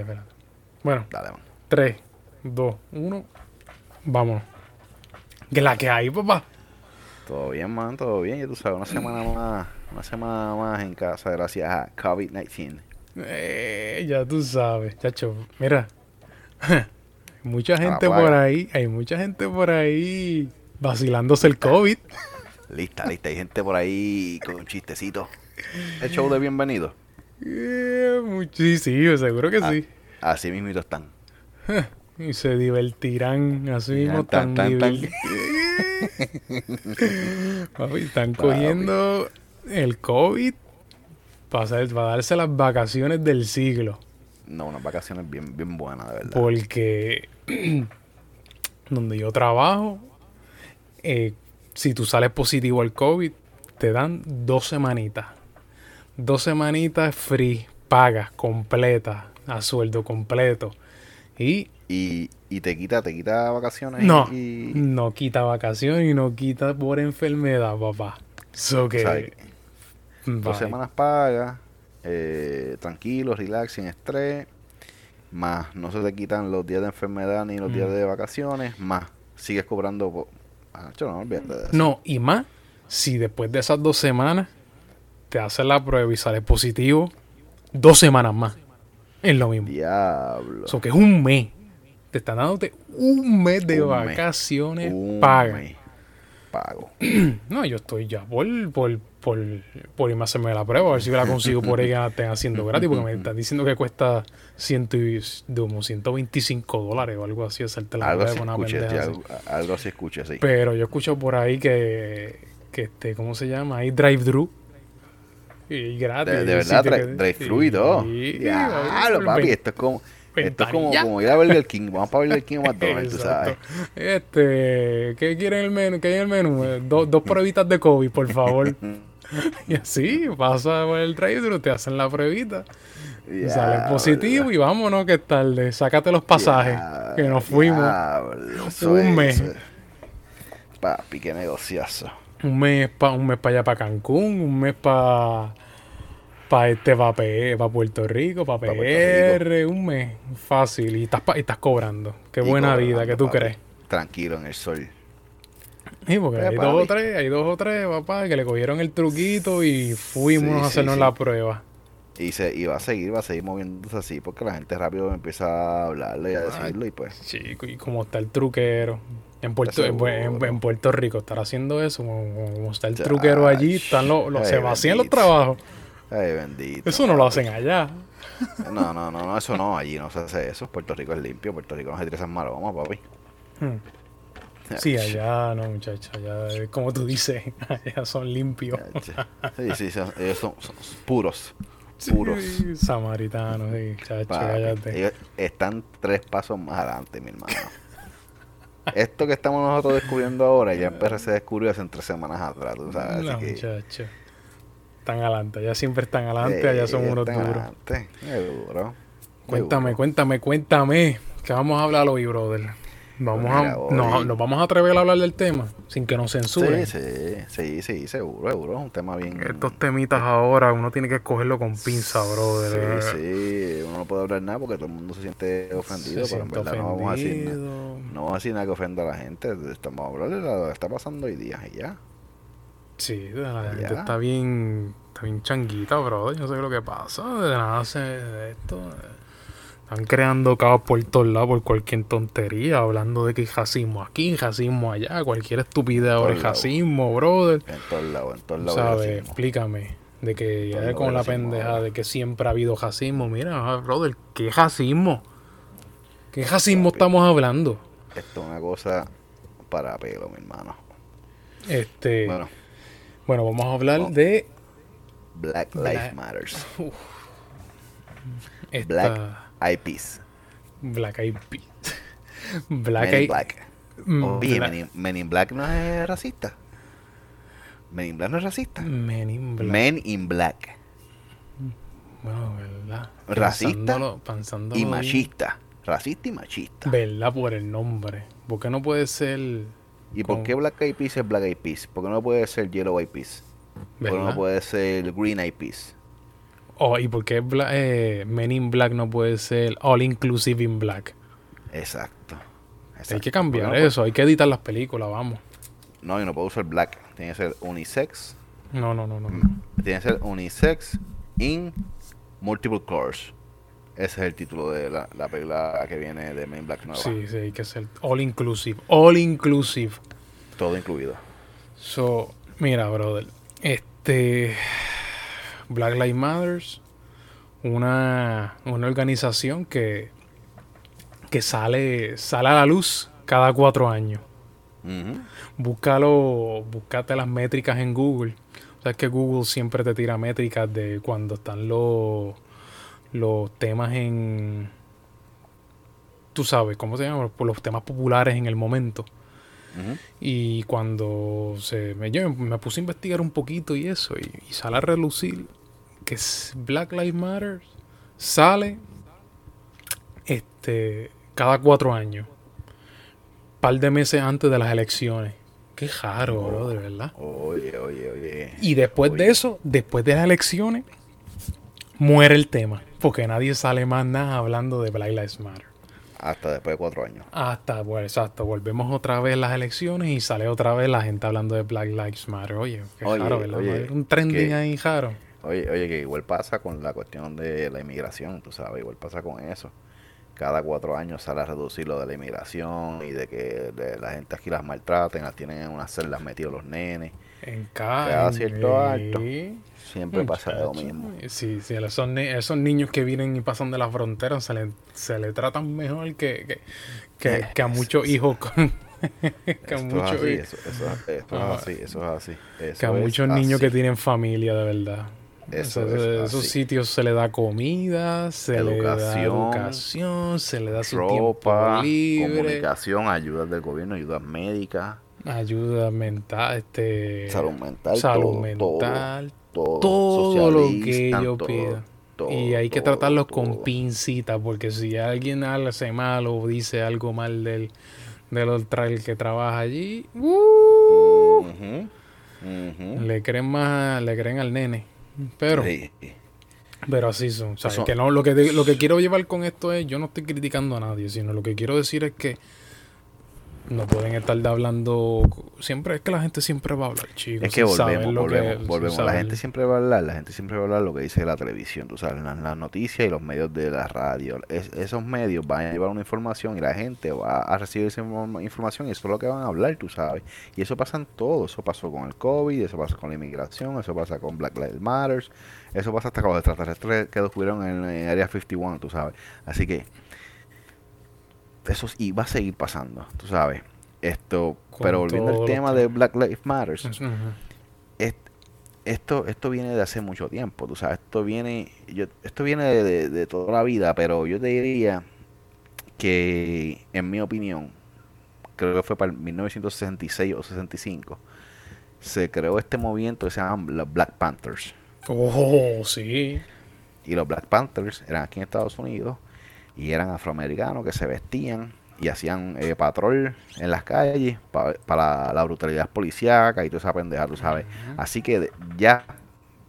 espérate. Bueno, Dale, man. 3, 2, 1. Vámonos. Que la que hay, papá. Todo bien, man, todo bien. Ya tú sabes, una semana más, una semana más en casa gracias a COVID-19. Eh, ya tú sabes, chacho. Mira, mucha gente por ahí, hay mucha gente por ahí vacilándose el COVID. Lista, lista. Hay gente por ahí con chistecitos. El show de bienvenido. Eh, much- sí, sí, seguro que Ah, sí. Así mismito están. Y se divertirán así mismo Tan, tan, tan, tan. divir- Papi, están Papi. cogiendo el COVID para, darse las vacaciones del siglo. No, unas vacaciones bien, bien buenas, de verdad. Porque donde yo trabajo, eh, si tú sales positivo al COVID, te dan dos semanitas. Dos semanitas free, pagas, completas, a sueldo completo. Y Y, y te quita, te quita vacaciones. no, Y, no quita vacaciones y no quita por enfermedad, papá. So que... o sea, dos semanas pagas, eh, tranquilo, relax, sin estrés. Más no se te quitan los días de enfermedad ni los días Mm. de vacaciones. Más sigues cobrando. Ah, yo no, olvídate de eso. No, y más, si después de esas dos semanas te hacen la prueba y sales positivo, dos semanas más. Es lo mismo. Diablo. Eso que es un mes. Te están dándote un mes de Un mes. vacaciones Un pagas. mes Pago. No, yo estoy ya por, por, por, por irme a hacerme la prueba, a ver si la consigo por ahí que la estén haciendo gratis, porque me están diciendo que cuesta ciento y, como 125 dólares o algo así hacerte la Algo prueba con una sí, algo, algo así escuché, sí. Pero yo escucho por ahí que, que este, ¿cómo se llama? Hay drive-thru. Y gratis. De, de verdad, sitio drive, que- drive-thru y todo. Sí, Diablo, papi, esto es como, esto es como, como ir a Burger King. Vamos para Burger King o McDonald's, tú sabes. Este, ¿qué quieren el menú? ¿Qué hay en el menú? Eh, do- dos pruebitas de COVID, por favor. y así, pasa por el drive-thru, te hacen la pruebita. Y sale Diablo. positivo y vámonos que es tarde. Sácate los pasajes, que nos fuimos. Eso Un es- mes. eso es. Papi, qué negociazo. Un mes para un mes para allá para Cancún, un mes para para este para Puerto Rico, para Pa' PR, un mes fácil y estás pa- y estás cobrando. Qué Y buena cobrando, vida que tú papi. crees. Tranquilo en el sol. Sí, porque Eh, hay papi. dos o tres, hay dos o tres, papá, que le cogieron el truquito y fuimos Sí, a sí, hacernos sí. la prueba. Y, se, y va a seguir, va a seguir moviéndose así porque la gente rápido empieza a hablarle y a decirlo y pues. Chico, y como está el truquero. En Puerto, en, en- en Puerto Rico estar haciendo eso, como, como está el truquero allí, están los, los- ay, se vacían los trabajos. Ay, bendito. Eso no lo hacen allá. No, no, no, no, eso no, allí no se hace eso. Puerto Rico es limpio, Puerto Rico no se tira esas maromas, papi. Hmm. Sí, allá no, muchacho, allá, como tú dices, allá son limpios. Sí, sí, son, ellos son, son puros. Puros. Samaritanos, sí, chacho, cállate. ellos están tres pasos más adelante, mi hermano. Esto que estamos nosotros descubriendo ahora, ya empecé se descubrió hace tres semanas atrás, tú sabes. No, así que, muchacho. Están adelante, allá siempre están adelante, allá son unos están duros. adelante, seguro. Cuéntame, seguro. cuéntame, cuéntame. Que vamos a hablar hoy, brother. Vamos a, no, nos vamos a atrever a hablar del tema sin que nos censuren. Sí, sí, sí, sí, seguro, seguro. Es un tema bien. Estos temitas ahora uno tiene que escogerlo con pinza, brother. Sí, sí, uno no puede hablar nada porque todo el mundo se siente ofendido, Se pero en verdad no vamos a decir nada. No vamos a decir nada que ofenda a la gente. Estamos hablando de lo que está pasando hoy día y ya. Sí, la gente está bien, está bien changuita, brother. Yo no sé lo que pasa. De nada se esto. Están creando caos por todos lados por cualquier tontería, hablando de que hay racismo aquí, racismo allá, cualquier estupidez ahora es racismo, brother. En todos lados, en todos lados. ¿Sabes? Explícame. De que ya lo con la racismo pendeja ahora. de que siempre ha habido racismo. Mira, ah, brother, ¿qué racismo? ¿Qué racismo Papi. estamos hablando? Esto es una cosa para pelo, mi hermano. Este, bueno, Bueno, vamos a hablar de Black Black- Lives Matters. esta Black Eyed Peas. Black Eyed Peas. Black Men in Eyed Black. Mm, Oye, Black- Men in, Men in Black no es racista. Men in Black no es racista. Men in Black. Men in Black. Bueno, ¿verdad? Racista Pensándolo- pensándolo Y bien. machista. Racista y machista. ¿Verdad? Por el nombre. ¿Por qué no puede ser. ¿Y por con- qué Black Eyed Peas es Black Eyed Peas? ¿Por qué no puede ser Yellow Eyed Peas? ¿Por qué no puede ser Green Eyed Peas? Oh, ¿y por qué Bla- eh, Men in Black no puede ser All Inclusive in Black? Exacto. Hay que cambiar no eso, hay que editar las películas, vamos. No, yo no puedo usar black. Tiene que ser unisex. No, no, no, no. Tiene que ser unisex in multiple colors. Ese es el título de la, la película que viene de Men in Black nueva. Sí, sí, hay que ser All Inclusive. All Inclusive. Todo incluido. So, mira, brother. Este. Black Lives Matters. Una, una organización que. que sale, sale a la luz cada cuatro años. Ujú. Búscalo, búscate las métricas en Google. Sabes que Google siempre te tira métricas de cuando están los, los temas en. Tú sabes, ¿cómo se llama? Por los temas populares en el momento. Y cuando se me, yo me puse a investigar un poquito y eso, y, y sale a relucir que es Black Lives Matter sale este cada cuatro años. Par de meses antes de las elecciones. Qué raro, bro, de verdad. Oye, oye, oye. Y después de eso, después de las elecciones, muere el tema. Porque nadie sale más nada hablando de Black Lives Matter. Hasta después de cuatro años. Hasta, bueno, exacto, volvemos otra vez las elecciones y sale otra vez la gente hablando de Black Lives Matter. Oye, qué Oye, raro, ¿verdad? oye, un trending que- ahí, raro. Oye, oye, que igual pasa con la cuestión de la inmigración, tú sabes, igual pasa con eso. Cada cuatro años sale a reducir lo de la inmigración y de que de la gente aquí las maltraten, las tienen en unas celdas metidos los nenes. En Cada cierto alto. Sí, Siempre pasa lo mismo. Sí, sí, esos, ni- esos niños que vienen y pasan de la frontera se le, se le tratan mejor que, que, que, Eh, que a muchos hijos con, que a Esto es muchos, así, eso, eso- esto Ah. es así, eso es así. eso que a es muchos niños que tienen familia, de verdad. Eso Esos- sitios se le da comida, se le da Educación, educación, se le da su ropa, tiempo libre, comunicación, ayudas del gobierno, ayudas médicas, ayuda mental, este, salud mental, salud todo, mental, todo, todo lo que ellos pidan. y hay que tratarlos con pincita, porque si alguien hace mal o dice algo mal del, del el que trabaja allí, ¡uh! Le creen más, le creen al nene. Pero, Sí. pero así son. o sea, que no, lo que lo que quiero llevar con esto es, yo no estoy criticando a nadie, sino lo que quiero decir es que no pueden estar de hablando siempre es que la gente siempre va a hablar chicos Es que volvemos, lo volvemos, volvemos. La gente siempre va a hablar, la gente siempre va a hablar lo que dice la televisión, tú sabes, las, las noticias y los medios de la radio. Es- esos medios van a llevar una información y la gente va a recibir esa informa- información y eso es lo que van a hablar, tú sabes. Y eso pasa en todo, eso pasó con el COVID, eso pasa con la inmigración, eso pasa con Black Lives Matter, eso pasa hasta con los extraterrestres que descubrieron en, en Area 51, tú sabes. Así que eso y va a seguir pasando, tú sabes. Esto, Con pero volviendo al tema de Black Lives Matter, est- esto esto viene de hace mucho tiempo, tú sabes, esto viene yo, esto viene de, de- de toda la vida, pero yo te diría que en mi opinión, creo que fue para el 1966 o 65, se creó este movimiento que se llama los Black Panthers. Oh, sí. Y los Black Panthers eran aquí en Estados Unidos y eran afroamericanos que se vestían y hacían eh, patrol en las calles pa- para la brutalidad policíaca y toda esa pendeja, tú sabes. Así que ya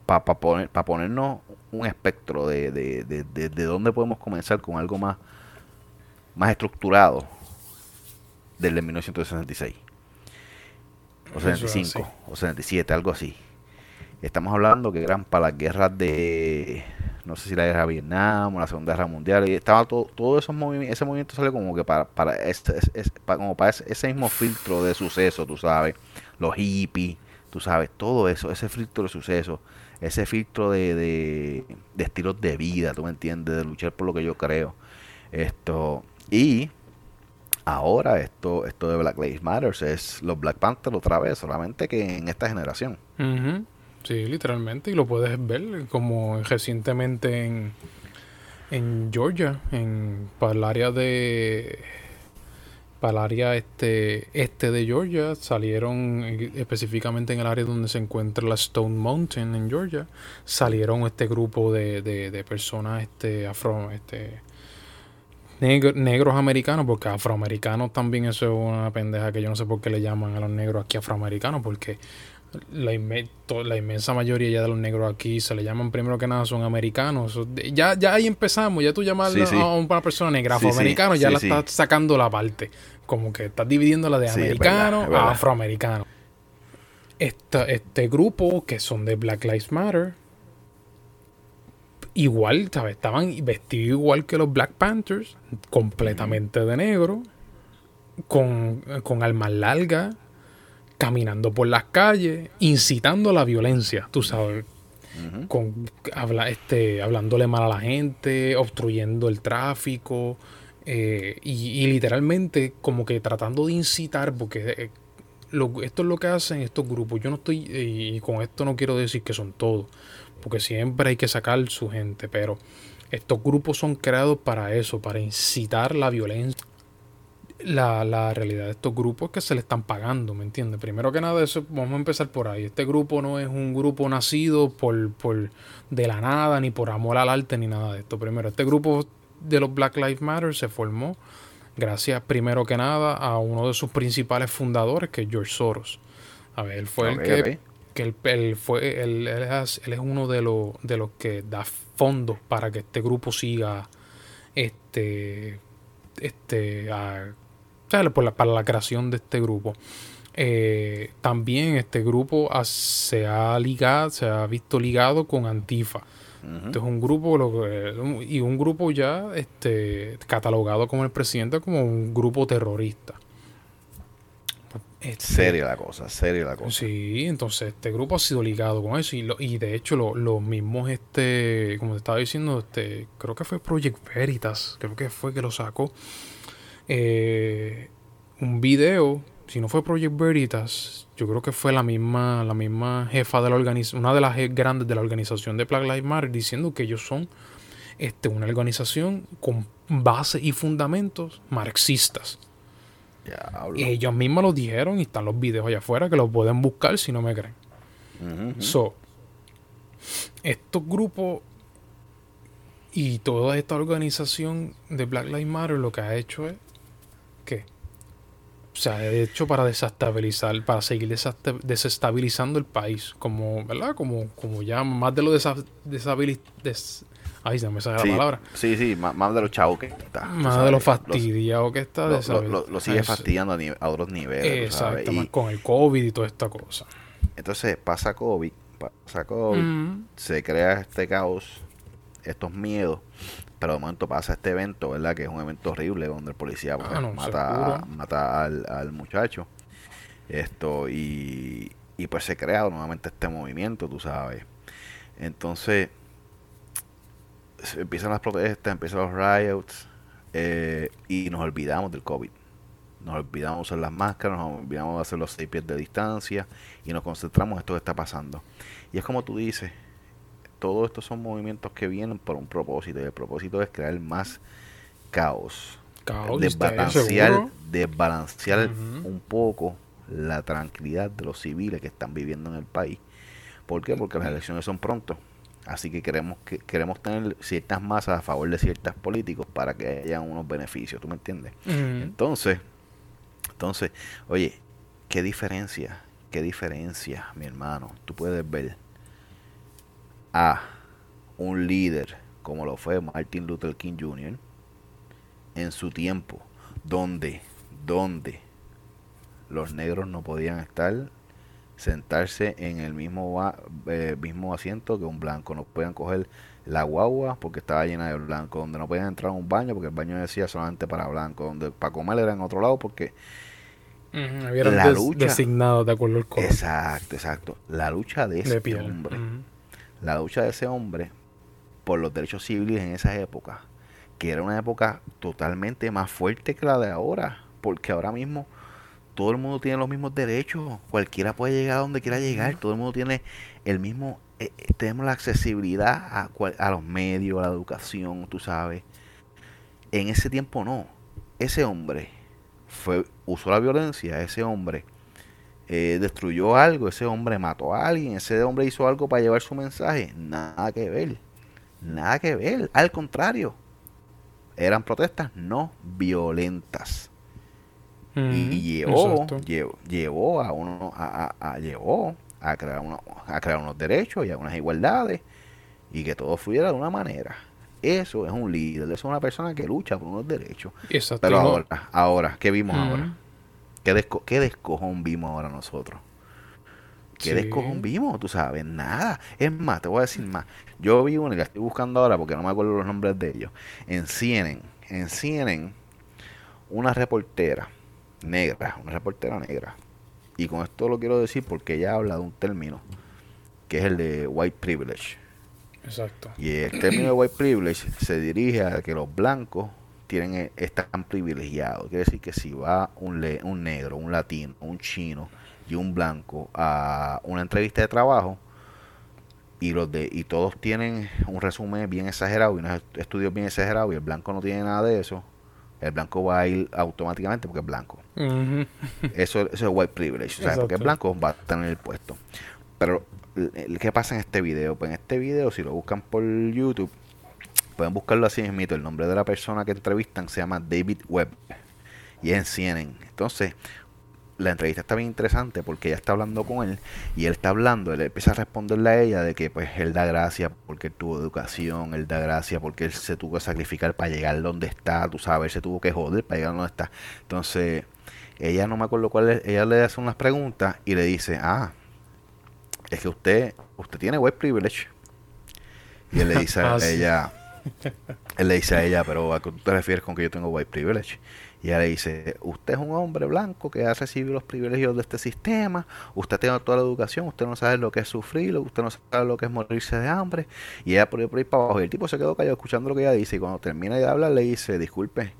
para poner, pa ponernos un espectro de, de, de, de- de dónde podemos comenzar con algo más, más estructurado del de 1966 o Eso es 75 así. o 77, algo así. Estamos hablando que eran para las guerras de, no sé si la guerra de Vietnam o la Segunda Guerra Mundial, y estaba todo, todo esos ese movimiento sale como que para, para, ese, ese- ese- pa- como para ese, ese mismo filtro de suceso, tú sabes, los hippies, tú sabes, todo eso, ese filtro de suceso, ese filtro de, de, estilos de vida, tú me entiendes, de luchar por lo que yo creo. Esto, y ahora esto, esto de Black Lives Matter es los Black Panthers otra vez, solamente que en esta generación. Ujú. Sí, literalmente, y lo puedes ver como recientemente en, en Georgia, en para el área de para el área este este de Georgia salieron eh, específicamente en el área donde se encuentra la Stone Mountain en Georgia salieron este grupo de, de, de personas este afro este negro- negros americanos porque afroamericanos también eso es una pendeja que yo no sé por qué le llaman a los negros aquí afroamericanos porque la, inmensa mayoría ya de los negros aquí se le llaman primero que nada son americanos. Ya, ya ahí empezamos, ya tú llamas a una persona negra afroamericano, ya la estás sacando la parte. Como que estás dividiéndola de americano a afroamericano. este grupo que son de Black Lives Matter, igual, ¿sabes? Estaban vestidos igual que los Black Panthers, completamente de negro, con, con armas largas, caminando por las calles, incitando a la violencia, tú sabes. con, habla, este, hablándole mal a la gente, obstruyendo el tráfico eh, y, literalmente como que tratando de incitar, porque eh, esto es lo que hacen estos grupos. Yo no estoy, y con esto no quiero decir que son todos, porque siempre hay que sacar su gente, pero estos grupos son creados para eso, para incitar la violencia. La, la realidad de estos grupos es que se le están pagando, ¿me entiendes? Primero que nada, eso vamos a empezar por ahí. Este grupo no es un grupo nacido por, por de la nada, ni por amor al arte, ni nada de esto. Primero, este grupo de los Black Lives Matter se formó gracias, primero que nada, a uno de sus principales fundadores, que es George Soros. A ver, él fue el que que él, fue, él, es, uno de, los, de los que da fondos para que este grupo siga este este para la creación de este grupo. Eh, también este grupo se ha ligado se ha visto ligado con Antifa. Este es un grupo y un grupo ya este catalogado como el presidente como un grupo terrorista. Este, seria la cosa, seria la cosa. Sí, entonces este grupo ha sido ligado con eso y, y de hecho los mismos, este, como te estaba diciendo, este, creo que fue Project Veritas, creo que fue que lo sacó, eh, un video, si no fue Project Veritas, yo creo que fue la misma, la misma jefa de la organización, una de las grandes de la organización de Black Lives Matter, diciendo que ellos son este, una organización con base y fundamentos marxistas. Y ellos mismos lo dijeron y están los videos allá afuera que los pueden buscar si no me creen. So, estos grupos y toda esta organización de Black Lives Matter lo que ha hecho es que o sea, ha hecho para desestabilizar, para seguir desestabilizando el país, como, ¿verdad? Como, como ya más de lo desestabilizar Ay, se me sale la palabra. Sí, sí, más, de los chavos que está. Más de los fastidiados que está. Lo, sigue fastidiando a, otros niveles. Exacto, más con el COVID y toda esta cosa. Entonces pasa COVID, pasa COVID, se crea este caos, estos miedos, pero de momento pasa este evento, ¿verdad? Que es un evento horrible donde el policía pues, ah, mata, mata al, al, muchacho. Esto, y, y pues se crea nuevamente este movimiento, tú sabes. Entonces, empiezan las protestas, empiezan los riots eh, y nos olvidamos del COVID. Nos olvidamos de usar las máscaras, nos olvidamos de hacer los seis pies de distancia y nos concentramos en esto que está pasando. Y es como tú dices, todos estos son movimientos que vienen por un propósito y el propósito es crear más caos. caos desbalancear, desbalancear un poco la tranquilidad de los civiles que están viviendo en el país. ¿Por qué? Porque las elecciones son pronto Así que queremos que queremos tener ciertas masas a favor de ciertos políticos para que haya unos beneficios, ¿tú me entiendes? Entonces, entonces, oye, qué diferencia, qué diferencia, mi hermano. Tú puedes ver a un líder como lo fue Martin Luther King Jr. en su tiempo, donde, donde los negros no podían estar sentarse en el mismo, eh, mismo asiento que un blanco. No pueden coger la guagua porque estaba llena de blanco. Donde no podían entrar a un baño porque el baño decía solamente para blanco. Donde para comer era en otro lado porque la lucha designado de acuerdo al color. Exacto, exacto. La lucha de ese hombre. La lucha de ese hombre por los derechos civiles en esa época. Que era una época totalmente más fuerte que la de ahora. Porque ahora mismo todo el mundo tiene los mismos derechos, cualquiera puede llegar a donde quiera llegar, todo el mundo tiene el mismo, eh, eh, tenemos la accesibilidad a, a, los medios, a la educación, tú sabes. En ese tiempo no. Ese hombre fue usó la violencia, ese hombre eh, destruyó algo, ese hombre mató a alguien, ese hombre hizo algo para llevar su mensaje. Nada que ver, nada que ver. Al contrario, eran protestas no violentas y llevó, llevó, llevó, a uno, a, a, llevó a crear, a crear unos derechos y a unas igualdades y que todo fluyera de una manera. Eso es un líder, eso es una persona que lucha por unos derechos. Pero ahora, ahora, ¿qué vimos ahora? ¿Qué, ¿Qué descojón vimos ahora nosotros? ¿Qué descojón vimos? Tú sabes, nada. Es más, te voy a decir más. Yo vi uno y la estoy buscando ahora porque no me acuerdo los nombres de ellos. En CNN, en CNN, una reportera negra, una reportera negra. Y con esto lo quiero decir porque ella habla de un término que es el de white privilege. Exacto. Y el término de white privilege se dirige a que los blancos tienen e, están privilegiados. Quiere decir que si va un, un negro, un latino, un chino y un blanco a una entrevista de trabajo y los de y todos tienen un resumen bien exagerado y unos estudios bien exagerados y el blanco no tiene nada de eso, el blanco va a ir automáticamente porque es blanco. eso, eso es white privilege, o sea, porque es blanco va a estar en el puesto. Pero, ¿qué pasa en este video? Pues en este video, si lo buscan por YouTube, pueden buscarlo así mismo. El nombre de la persona que entrevistan se llama David Webb y es en CNN. Entonces, la entrevista está bien interesante porque ella está hablando con él y él está hablando, él empieza a responderle a ella de que pues él da gracia porque él tuvo educación, él da gracia porque él se tuvo que sacrificar para llegar donde está, tú sabes, se tuvo que joder para llegar donde está. Entonces, ella no me acuerdo cuál es, ella le hace unas preguntas y le dice, ah, es que usted, usted tiene white privilege. Y él le dice a ah, ella, él le dice a ella, pero ¿a qué tú te refieres con que yo tengo white privilege? Y ella le dice, usted es un hombre blanco que ha recibido los privilegios de este sistema, usted tiene toda la educación, usted no sabe lo que es sufrir, usted no sabe lo que es morirse de hambre. Y ella por ahí, por para abajo. Y el tipo se quedó callado escuchando lo que ella dice y cuando termina de hablar le dice, disculpe,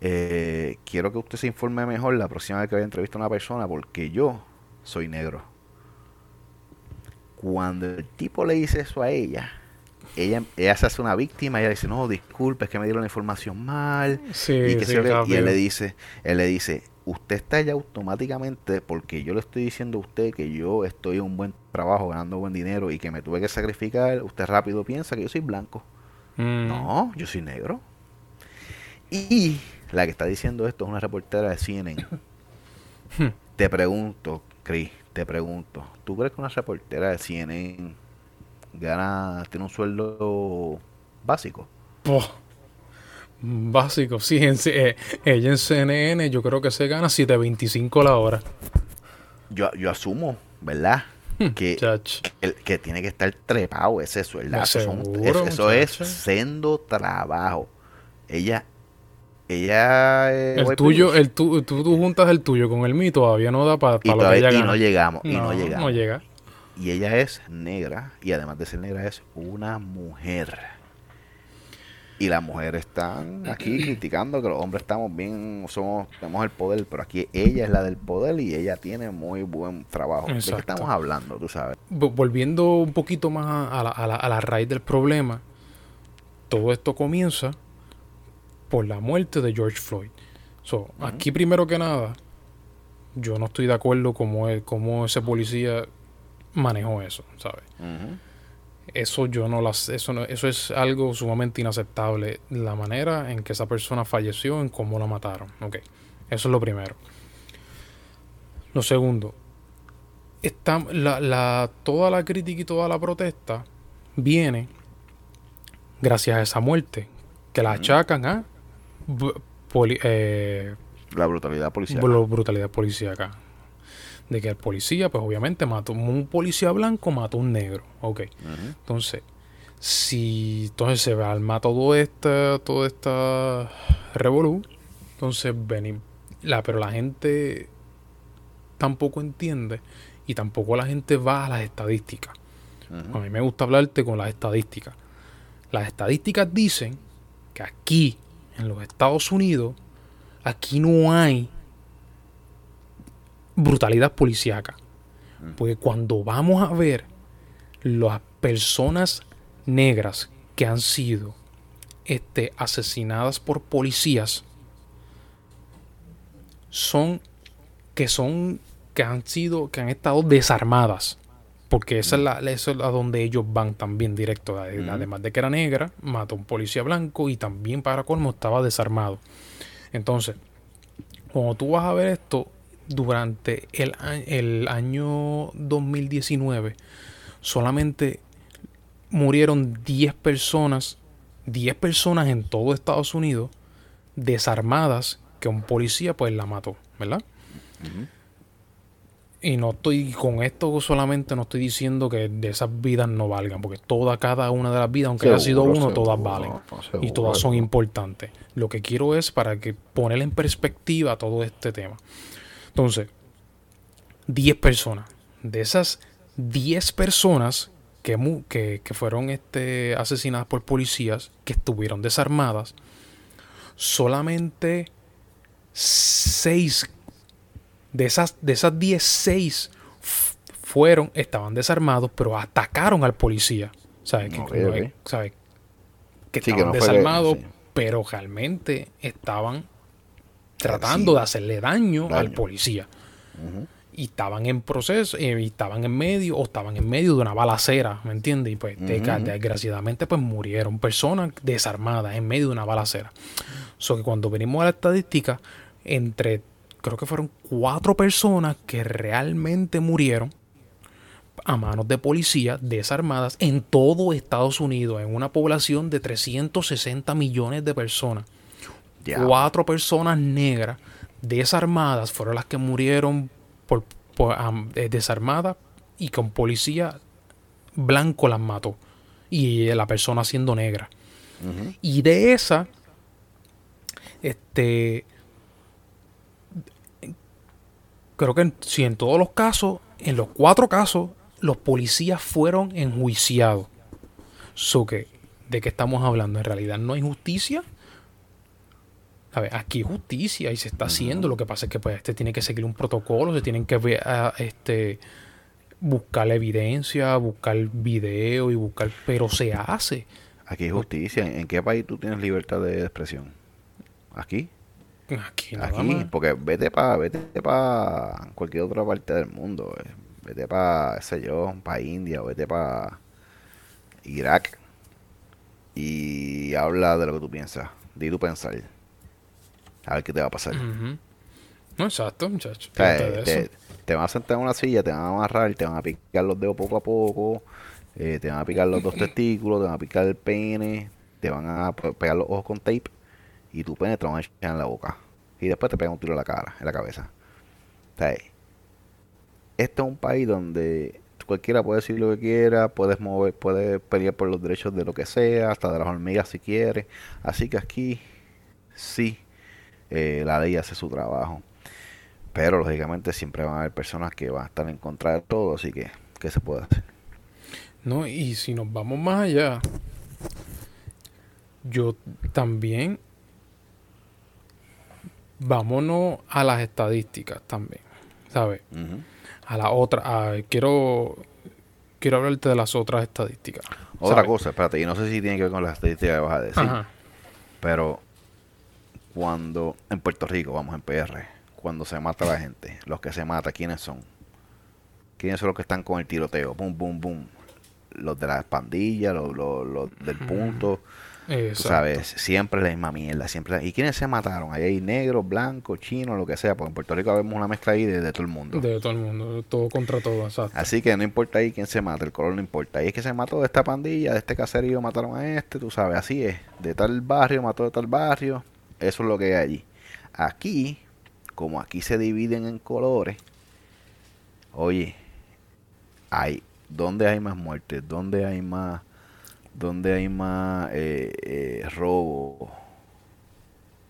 eh, quiero que usted se informe mejor la próxima vez que vaya a entrevistar a una persona porque yo soy negro. Cuando el tipo le dice eso a ella, ella, ella se hace una víctima y ella dice, no, disculpe, es que me dieron la información mal. y, que y él le dice, él le dice, usted está ya automáticamente porque yo le estoy diciendo a usted que yo estoy en un buen trabajo, ganando buen dinero y que me tuve que sacrificar, usted rápido piensa que yo soy blanco. Mm. No, yo soy negro. Y la que está diciendo esto es una reportera de CNN. te pregunto, Chris, te pregunto, ¿tú crees que una reportera de CNN gana, tiene un sueldo básico. básico, sí. Eh, ella en CNN yo creo que se gana 7.25 la hora. Yo, yo asumo, ¿verdad? Hmm, que, que, tiene que estar trepado ese sueldo. Eso, es sendo trabajo. Ella ella el tuyo el tú, tú, juntas el tuyo con el mío todavía no da para lo que y no llegamos y no llegamos no llega y ella es negra y además de ser negra es una mujer. Y las mujeres están aquí criticando que los hombres estamos bien, somos, tenemos el poder, pero aquí ella es la del poder y ella tiene muy buen trabajo. ¿De qué estamos hablando, tú sabes? Volviendo un poquito más a la, a la raíz del problema, todo esto comienza por la muerte de George Floyd. So, Aquí primero que nada, yo no estoy de acuerdo como, como ese policía manejó eso, ¿sabes? Eso yo no las, eso eso es algo sumamente inaceptable. La manera en que esa persona falleció, en cómo la mataron. Ok. Eso es lo primero. Lo segundo, está, la, toda la crítica y toda la protesta viene gracias a esa muerte. Que la achacan a eh, la brutalidad policial. Brutalidad policíaca de que el policía, pues obviamente mató, un policía blanco mató a un negro. Ok. Entonces, si entonces se alma todo esta, toda esta revolú, entonces venimos. La, pero la gente tampoco entiende y tampoco la gente va a las estadísticas. A mí me gusta hablarte con las estadísticas. Las estadísticas dicen que aquí, en los Estados Unidos, aquí no hay brutalidad policíaca. Mm. Porque cuando vamos a ver las personas negras que han sido este, asesinadas por policías, son que son que han sido que han estado desarmadas porque esa es, la, eso es a donde ellos van también directo mm. además de que era negra mató a un policía blanco y también para colmo estaba desarmado entonces cuando tú vas a ver esto durante el, el año 2019 solamente murieron 10 personas, 10 personas en todo Estados Unidos desarmadas que un policía pues la mató, ¿verdad? Y no estoy con esto solamente no estoy diciendo que de esas vidas no valgan, porque toda cada una de las vidas, aunque haya sido uno, todas valen y todas son importantes. Lo que quiero es para que poner en perspectiva todo este tema. Entonces, 10 personas. De esas 10 personas que, que, fueron este, asesinadas por policías que estuvieron desarmadas, solamente 6 de esas, de esas 10, 6 fueron, estaban desarmados, pero atacaron al policía. ¿Sabes? que, que estaban desarmados, pero realmente estaban tratando de hacerle daño, al policía. Y estaban en proceso, eh, y estaban en medio, o estaban en medio de una balacera, ¿me entiendes? Y pues desgraciadamente pues murieron personas desarmadas en medio de una balacera. So que cuando venimos a la estadística, entre, creo que fueron cuatro personas que realmente murieron a manos de policías desarmadas en todo Estados Unidos, en una población de 360 millones de personas. Cuatro personas negras desarmadas fueron las que murieron por, eh, desarmadas y con policía blanco las mató. Y la persona siendo negra. Y de esa, este, creo que si en todos los casos, en los cuatro casos, los policías fueron enjuiciados. So que, ¿de qué estamos hablando? En realidad no hay justicia a ver, aquí hay justicia y se está haciendo. Lo que pasa es que pues, este tiene que seguir un protocolo, se tienen que ver, ah, este, buscar la evidencia, buscar video y buscar, pero se hace. Aquí hay justicia. ¿En qué país tú tienes libertad de expresión? ¿Aquí? Aquí, nada Aquí, porque vete para vete para cualquier otra parte del mundo. Eh. Vete para, sé yo, para India o vete para Irak y habla de lo que tú piensas. Di tu pensar a ver qué te va a pasar. No, exacto, muchacho. te, van a sentar en una silla, te van a amarrar, te van a picar los dedos poco a poco, eh, te van a picar los dos testículos, te van a picar el pene, te van a pegar los ojos con tape y tu pene te van a echar en la boca. Y después te pegan un tiro en la cara, en la cabeza. O este es un país donde cualquiera puede decir lo que quiera, puedes mover, puedes pelear por los derechos de lo que sea, hasta de las hormigas si quieres. Así que aquí sí eh, la ley hace su trabajo. Pero lógicamente siempre van a haber personas que van a estar en contra de todo, así que, ¿qué se puede hacer? No, y si nos vamos más allá, yo también, vámonos a las estadísticas también, ¿sabes? A la otra, quiero, quiero hablarte de las otras estadísticas. Otra cosa, espérate, y no sé si tiene que ver con las estadísticas que vas a decir, pero cuando en Puerto Rico, vamos, en PR, cuando se mata la gente, los que se matan, ¿quiénes son? ¿Quiénes son los que están con el tiroteo? Boom, boom, boom. Los de las pandillas, los, los, del punto. ¿Sabes? Siempre la misma mierda. Siempre ¿Y quiénes se mataron? Ahí hay negros, blancos, chinos, lo que sea. Porque en Puerto Rico vemos una mezcla ahí de, todo el mundo. De todo el mundo. Todo contra todo, exacto. Así que no importa ahí quién se mata. El color no importa. Ahí es que se mató de esta pandilla, de este caserío mataron a este, tú sabes. Así es. De tal barrio mató de tal barrio. Eso es lo que hay allí. Aquí, como aquí se dividen en colores, oye, hay, ¿dónde hay más muertes? ¿Dónde hay más, dónde hay más eh, eh, robo?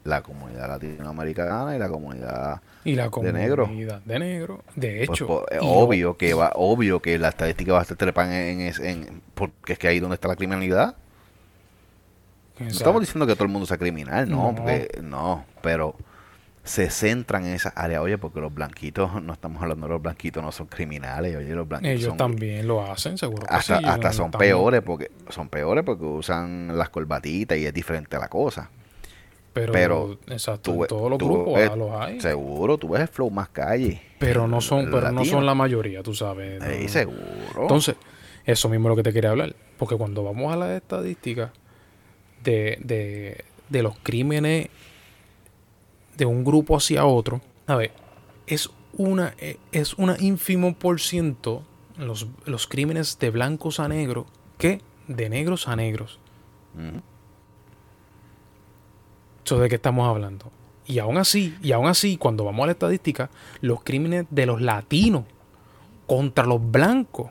La comunidad latinoamericana y la comunidad y la comunidad de negro. De negro, de pues, hecho. Pues, obvio que va, obvio que la estadística va a estar trepan en, en, porque es que ahí donde está la criminalidad. No estamos diciendo que todo el mundo sea criminal, no, porque no, pero se centran en esa área, oye, porque los blanquitos, no estamos hablando de los blanquitos, no son criminales, oye, los blanquitos Ellos también lo hacen, seguro que hasta, hasta son peores porque son peores porque usan las corbatitas y es diferente a la cosa. Pero, exacto, en todos los grupos los hay. Seguro, tú ves el flow más calle. Pero no son, pero no son la mayoría, tú sabes. Sí, seguro. Entonces, eso mismo es lo que te quería hablar. Porque cuando vamos a las estadísticas, de, de, los crímenes de un grupo hacia otro, a ver, es una, eh, es una ínfimo por ciento los, los crímenes de blancos a negros que de negros a negros. ¿Eso de qué estamos hablando? Y aún así, y aún así, cuando vamos a la estadística, los crímenes de los latinos contra los blancos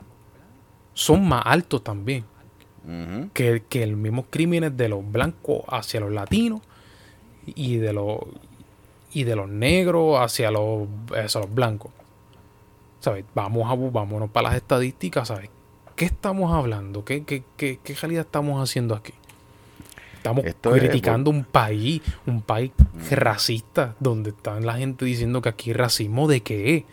son más altos también. Que, que los mismos crímenes de los blancos hacia los latinos y de los y de los negros hacia los, hacia los blancos. ¿Sabes? Vamos a vámonos para las estadísticas, ¿sabes? ¿Qué estamos hablando? ¿Qué, qué, qué, qué calidad estamos haciendo aquí? Estamos criticando un país, un país mm. racista, donde están la gente diciendo que aquí racismo de qué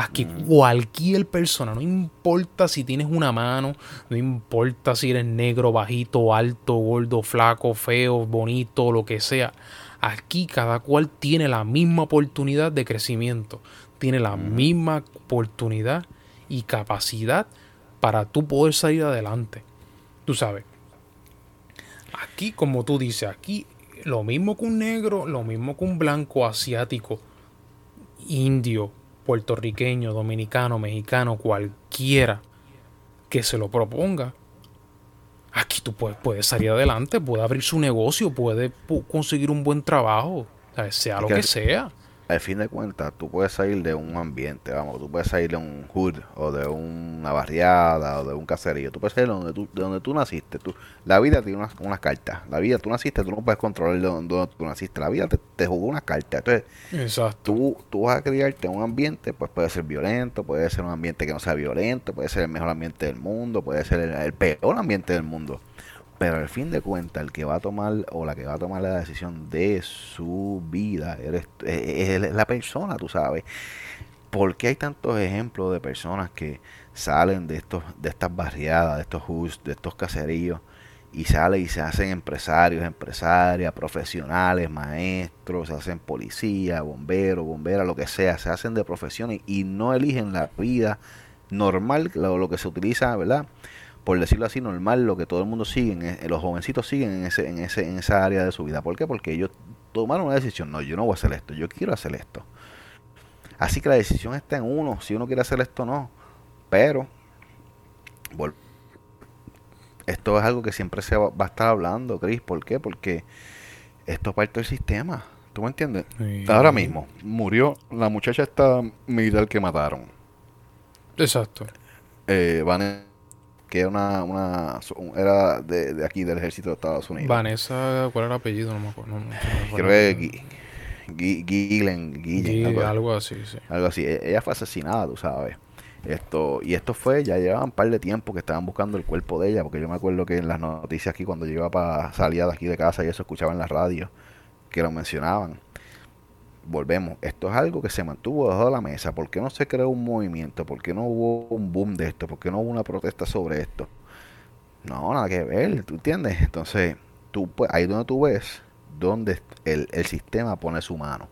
Aquí cualquier persona, no importa si tienes una mano, no importa si eres negro, bajito, alto, gordo, flaco, feo, bonito, lo que sea. Aquí cada cual tiene la misma oportunidad de crecimiento, tiene la misma oportunidad y capacidad para tú poder salir adelante. Tú sabes, Aquí, como tú dices, aquí lo mismo que un negro, lo mismo que un blanco asiático, indio, puertorriqueño, dominicano, mexicano, cualquiera que se lo proponga. Aquí tú puedes, salir adelante, puede abrir su negocio, puede conseguir un buen trabajo, sea lo que sea al fin de cuentas, tú puedes salir de un ambiente, vamos, tú puedes salir de un hood o de una barriada o de un caserío, tú puedes salir de donde tú, de donde tú naciste. Tú, la vida tiene unas, unas cartas. La vida, tú naciste, tú no puedes controlar de donde, tú naciste. La vida te, jugó unas cartas. Entonces, Tú, tú vas a criarte en un ambiente, pues puede ser violento, puede ser un ambiente que no sea violento, puede ser el mejor ambiente del mundo, puede ser el peor ambiente del mundo. Pero al fin de cuentas, el que va a tomar o la que va a tomar la decisión de su vida eres, es, la persona, tú sabes. ¿Por qué hay tantos ejemplos de personas que salen de estos de estas barriadas, de estos hoods, de estos caseríos y salen y se hacen empresarios, empresarias, profesionales, maestros, se hacen policía, bomberos, bomberas, lo que sea, se hacen de profesiones y no eligen la vida normal, lo, lo que se utiliza, ¿verdad? Por decirlo así, normal, lo que todo el mundo sigue, los jovencitos siguen en, ese, en, ese, en esa área de su vida. ¿Por qué? Porque ellos tomaron una decisión, no, yo no voy a hacer esto, yo quiero hacer esto. Así que la decisión está en uno, si uno quiere hacer esto o no. Pero, esto es algo que siempre se va, a estar hablando, Chris. ¿Por qué? Porque esto es parte del sistema. ¿Tú me entiendes? Ahora mismo, murió la muchacha esta militar que mataron. Exacto. Eh, van que era una, una era de, de, aquí del ejército de Estados Unidos. Vanessa, ¿cuál era el apellido? No me acuerdo. Creo que Gillen, algo, así, sí. Algo así. E, ella fue asesinada, tú sabes. Esto, y esto fue, ya llevaban un par de tiempo que estaban buscando el cuerpo de ella, porque yo me acuerdo que en las noticias aquí, cuando yo iba para salir de aquí de casa y eso escuchaba en la radio, que lo mencionaban volvemos, esto es algo que se mantuvo debajo de la mesa. ¿Por qué no se creó un movimiento? ¿Por qué no hubo un boom de esto? ¿Por qué no hubo una protesta sobre esto? No, nada que ver, ¿tú entiendes? Entonces, tú, pues, ahí donde tú ves donde el, el sistema pone su mano.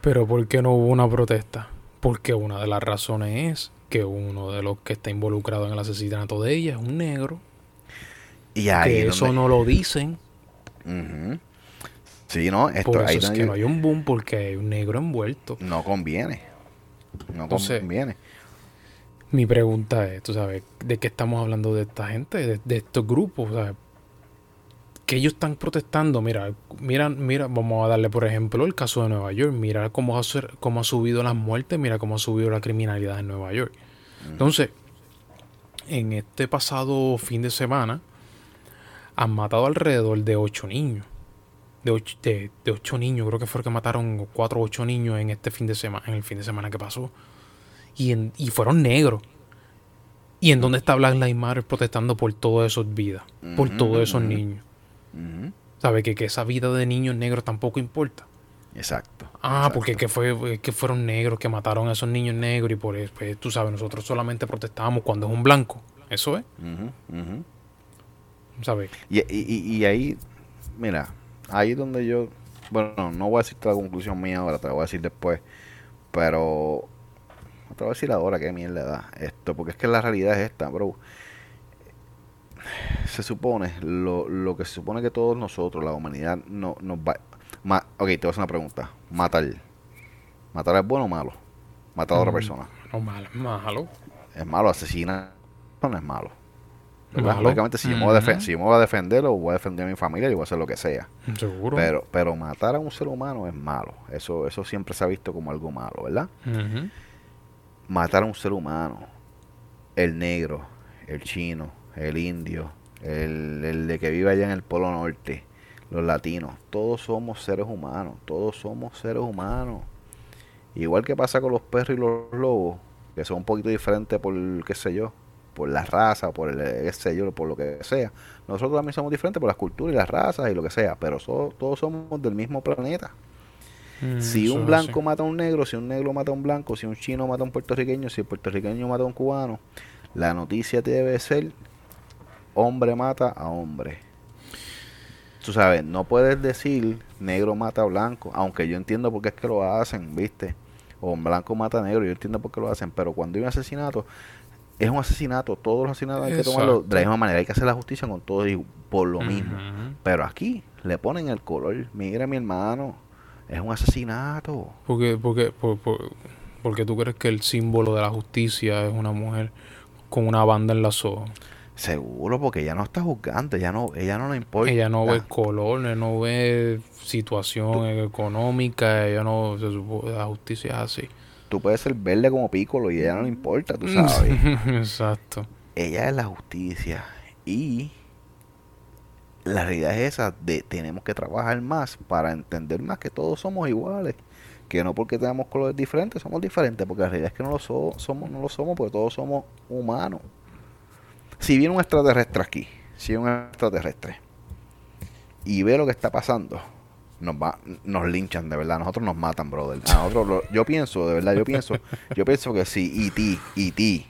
Pero ¿por qué no hubo una protesta? Porque una de las razones es que uno de los que está involucrado en el asesinato de ella es un negro. Y ahí que eso no lo dicen. Sí, no, esto Por eso es que no hay un boom porque hay un negro envuelto. No conviene. No conviene. Mi pregunta es, tú sabes, ¿de qué estamos hablando de esta gente, de, estos grupos? ¿sabes? Que ellos están protestando. Mira, mira, mira, vamos a darle por ejemplo el caso de Nueva York. Mira cómo ha, cómo ha subido las muertes, mira cómo ha subido la criminalidad en Nueva York. Entonces, en este pasado fin de semana, han matado alrededor de ocho niños de ocho, de, ocho, niños, creo que fue que mataron cuatro o ocho niños en este fin de semana, en el fin de semana que pasó. Y, en, y fueron negros. ¿Y en dónde está Black Lives Matter protestando por todas esas vidas? Por todos esos niños. ¿Sabe que, que, esa vida de niños negros tampoco importa? Exacto. Ah, porque que, fue, que fueron negros, que mataron a esos niños negros y por eso, pues, tú sabes, nosotros solamente protestamos cuando es un blanco. Eso es. ¿Sabes? Y, y, y ahí, mira, ahí donde yo, bueno, no voy a decirte la conclusión mía ahora, te la voy a decir después, pero te voy a decir ahora qué mierda da esto, porque es que la realidad es esta, bro. Se supone, lo, lo que se supone que todos nosotros, la humanidad, no, nos va... ok, te voy a hacer una pregunta. Matar. ¿Matar es bueno o malo? matar a otra persona. No, malo, malo. Es malo, asesinar no es malo. Lógicamente, si, yo me voy a si yo me voy a defender o voy a defender a mi familia, yo voy a hacer lo que sea. Seguro. Pero, pero matar a un ser humano es malo. Eso, eso siempre se ha visto como algo malo, ¿verdad? Matar a un ser humano, el negro, el chino, el indio, el, el de que vive allá en el Polo Norte, los latinos, todos somos seres humanos, todos somos seres humanos. Igual que pasa con los perros y los lobos, que son un poquito diferentes por, qué sé yo, por la raza, por el, qué sé yo, por lo que sea. Nosotros también somos diferentes por las culturas y las razas y lo que sea, pero so- todos somos del mismo planeta. Mm, Si un blanco mata a un negro, si un negro mata a un blanco, si un chino mata a un puertorriqueño, si el puertorriqueño mata a un cubano, la noticia debe ser hombre mata a hombre. Tú sabes, no puedes decir negro mata a blanco, aunque yo entiendo por qué es que lo hacen, ¿viste? O blanco mata a negro, yo entiendo por qué lo hacen, pero cuando hay un asesinato, es un asesinato, todos los asesinatos hay que tomarlo de la misma manera, hay que hacer la justicia con todos y por lo mismo. Pero aquí le ponen el color, mira mi hermano, es un asesinato. Porque, porque, por- por- porque tú crees que el símbolo de la justicia es una mujer con una banda en las ojos. Seguro, porque ella no está juzgando, ella no, ella no le importa. Ella no ve color, ella no ve situación económica, ella no la justicia es así. Tú puedes ser verde como pícolo y ella no le importa, tú sabes. Exacto. ella es la justicia. Y la realidad es esa, de tenemos que trabajar más para entender más que todos somos iguales. Que no porque tenemos colores diferentes, somos diferentes, porque la realidad es que no lo so- somos, no lo somos, porque todos somos humanos. Si viene un extraterrestre aquí, si viene un extraterrestre y ve lo que está pasando, nos va, nos linchan de verdad, nosotros nos matan, brother. A nosotros lo- yo pienso, de verdad, yo pienso, yo pienso que si E.T., E.T.,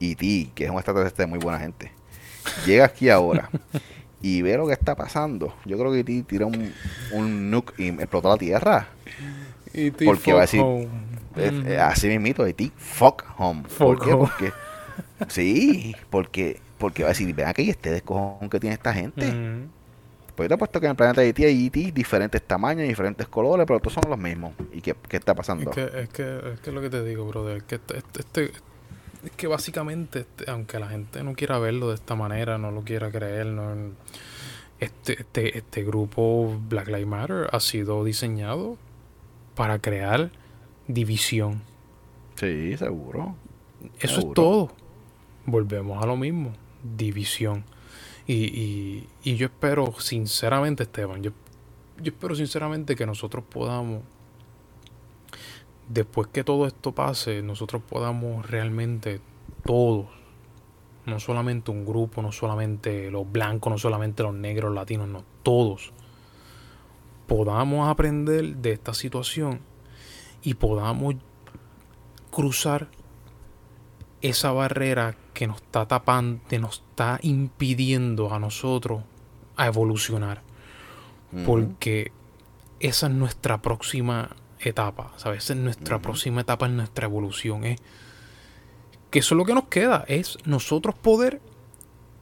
E.T., que es un extraterrestre de muy buena gente, llega aquí ahora y ve lo que está pasando, yo creo que E.T. tira un, un nuke y explota la Tierra. Y Porque va a decir, así mismito, E.T., fuck home. ¿Por Fuck qué? home. Porque, sí, porque, porque va a decir, ven aquí, este descojón que tiene esta gente. Ujú. Pues yo te he puesto que en el planeta de hay E.T. diferentes tamaños, diferentes colores, pero todos son los mismos. ¿Y qué, qué está Es pasando? que, es que es que lo que te digo, brother, es que este, este- este- es que básicamente, este, aunque la gente no quiera verlo de esta manera, no lo quiera creer, no, este, este, este grupo Black Lives Matter ha sido diseñado para crear división. Sí, seguro. Eso Seguro. es todo. Volvemos a lo mismo, división. Y, y, yo espero sinceramente, Esteban, yo, yo espero sinceramente que nosotros podamos, después que todo esto pase, nosotros podamos realmente todos, no solamente un grupo, no solamente los blancos, no solamente los negros, latinos, no, todos, podamos aprender de esta situación y podamos cruzar esa barrera que nos está tapando, que nos está impidiendo a nosotros a evolucionar. Porque esa es nuestra próxima etapa, ¿sabes? Esa es nuestra próxima etapa en nuestra evolución. Es que eso es lo que nos queda, es nosotros poder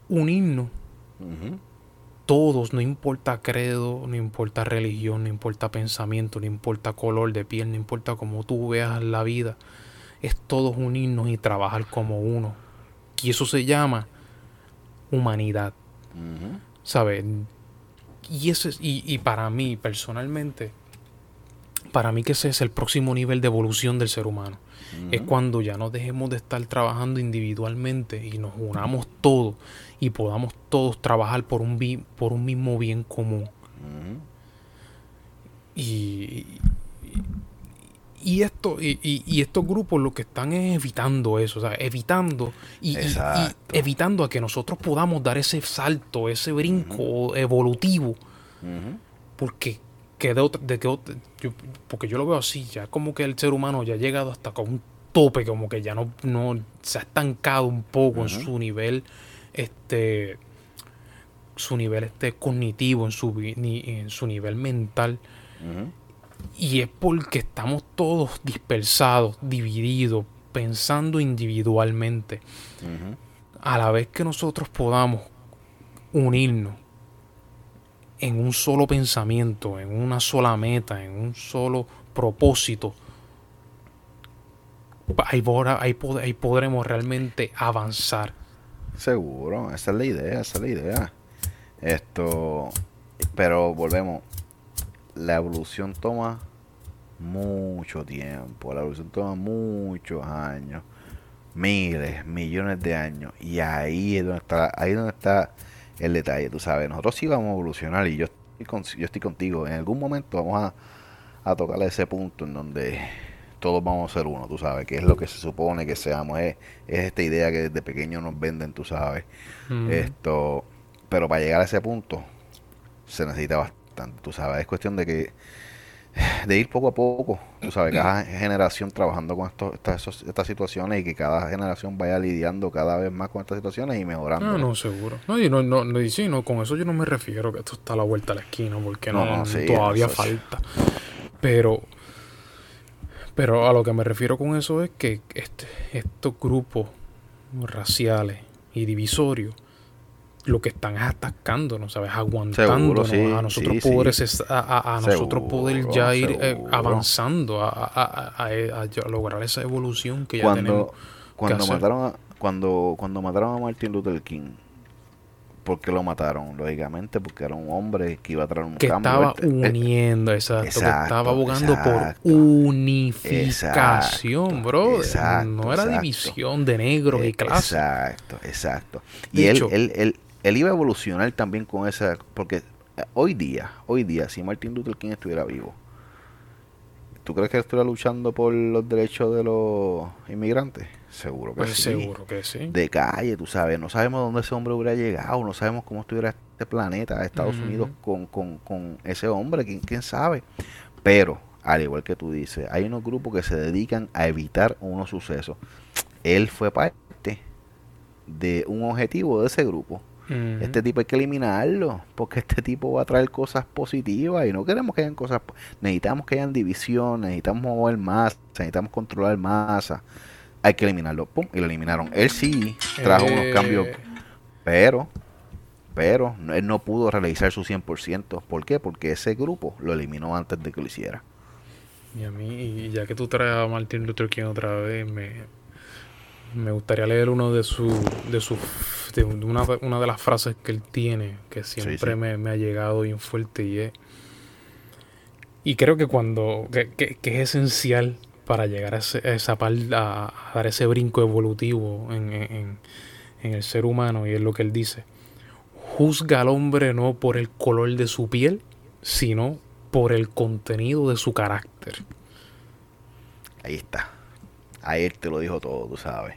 unirnos todos, no importa credo, no importa religión, no importa pensamiento, no importa color de piel, no importa cómo tú veas la vida, es todos unirnos y trabajar como uno. Y eso se llama humanidad. ¿sabes? Y, es- y, y para mí, personalmente, para mí que ese es el próximo nivel de evolución del ser humano. Es cuando ya no dejemos de estar trabajando individualmente y nos unamos todos y podamos todos trabajar por un, bi- por un mismo bien común. Y esto y, y- y estos grupos lo que están es evitando eso, o sea, evitando y, y- y evitando a que nosotros podamos dar ese salto, ese brinco evolutivo, porque que de otra- de que otra- yo- porque yo lo veo así, ya como que el ser humano ya ha llegado hasta con un tope, como que ya no, no se ha estancado un poco en su nivel, este su nivel este cognitivo, en su, en nivel mental. Ujú. Y es porque estamos todos dispersados, divididos, pensando individualmente. A la vez que nosotros podamos unirnos en un solo pensamiento, en una sola meta, en un solo propósito, ahí, ahí, ahí podremos realmente avanzar. Seguro, esa es la idea, esa es la idea. Esto, pero volvemos, la evolución toma mucho tiempo, la evolución toma muchos años, miles, millones de años, y ahí es donde está, ahí es donde está el detalle, tú sabes, nosotros sí vamos a evolucionar y yo estoy, yo estoy contigo, en algún momento vamos a, a tocar ese punto en donde todos vamos a ser uno, tú sabes, que es lo que se supone que seamos, es, esta idea que desde pequeño nos venden, tú sabes, esto, pero para llegar a ese punto se necesita bastante, tú sabes, es cuestión de que de ir poco a poco, tú sabes, cada generación trabajando con esto, estas, estas situaciones y que cada generación vaya lidiando cada vez más con estas situaciones y mejorando. No, no, seguro. No, y no, no, sí, no, con eso yo no me refiero que esto está a la vuelta a la esquina, porque no, todavía falta. Pero, pero a lo que me refiero con eso es que este, estos grupos raciales y divisorios lo que están es atacána ¿sabes? Aguantándonos a nosotros poder, a, nosotros poder ya ir eh, avanzando a, lograr esa evolución que ya cuando, tenemos. Cuando mataron a, cuando, cuando mataron a Martin Luther King, ¿por qué lo mataron? Lógicamente, porque era un hombre que iba a traer un que Estaba eh, uniendo, exacto, que estaba abogando por unificación, bro. no era división de negros y clases. Exacto, exacto. Y él, él, él, él iba a evolucionar también con esa, porque eh, hoy día, hoy día, si Martin Luther King estuviera vivo, ¿tú crees que él estuviera luchando por los derechos de los inmigrantes? Seguro que pues sí. Seguro que sí. De calle, tú sabes, no sabemos dónde ese hombre hubiera llegado, no sabemos cómo estuviera este planeta, Estados Unidos, con, con, con ese hombre, ¿quién, quién sabe. Pero, al igual que tú dices, hay unos grupos que se dedican a evitar unos sucesos. Él fue parte de un objetivo de ese grupo este tipo hay que eliminarlo, porque este tipo va a traer cosas positivas y no queremos que hayan cosas. Necesitamos que hayan división, necesitamos mover masa, necesitamos controlar masa. Hay que eliminarlo. Pum, y lo eliminaron. Él sí trajo unos eh. cambios, pero, pero él no pudo realizar su 100%. ¿Por qué? Porque ese grupo lo eliminó antes de que lo hiciera. Y a mí, y ya que tú traes a Martin Luther King otra vez, me, me gustaría leer uno de sus de su, de una, una, de las frases que él tiene que siempre Me, ha llegado bien fuerte y es y creo que cuando que, que, es esencial para llegar a, esa parte a, dar ese brinco evolutivo en, en, en el ser humano y es lo que él dice juzga al hombre no por el color de su piel sino por el contenido de su carácter ahí está Ahí te lo dijo todo, tú sabes.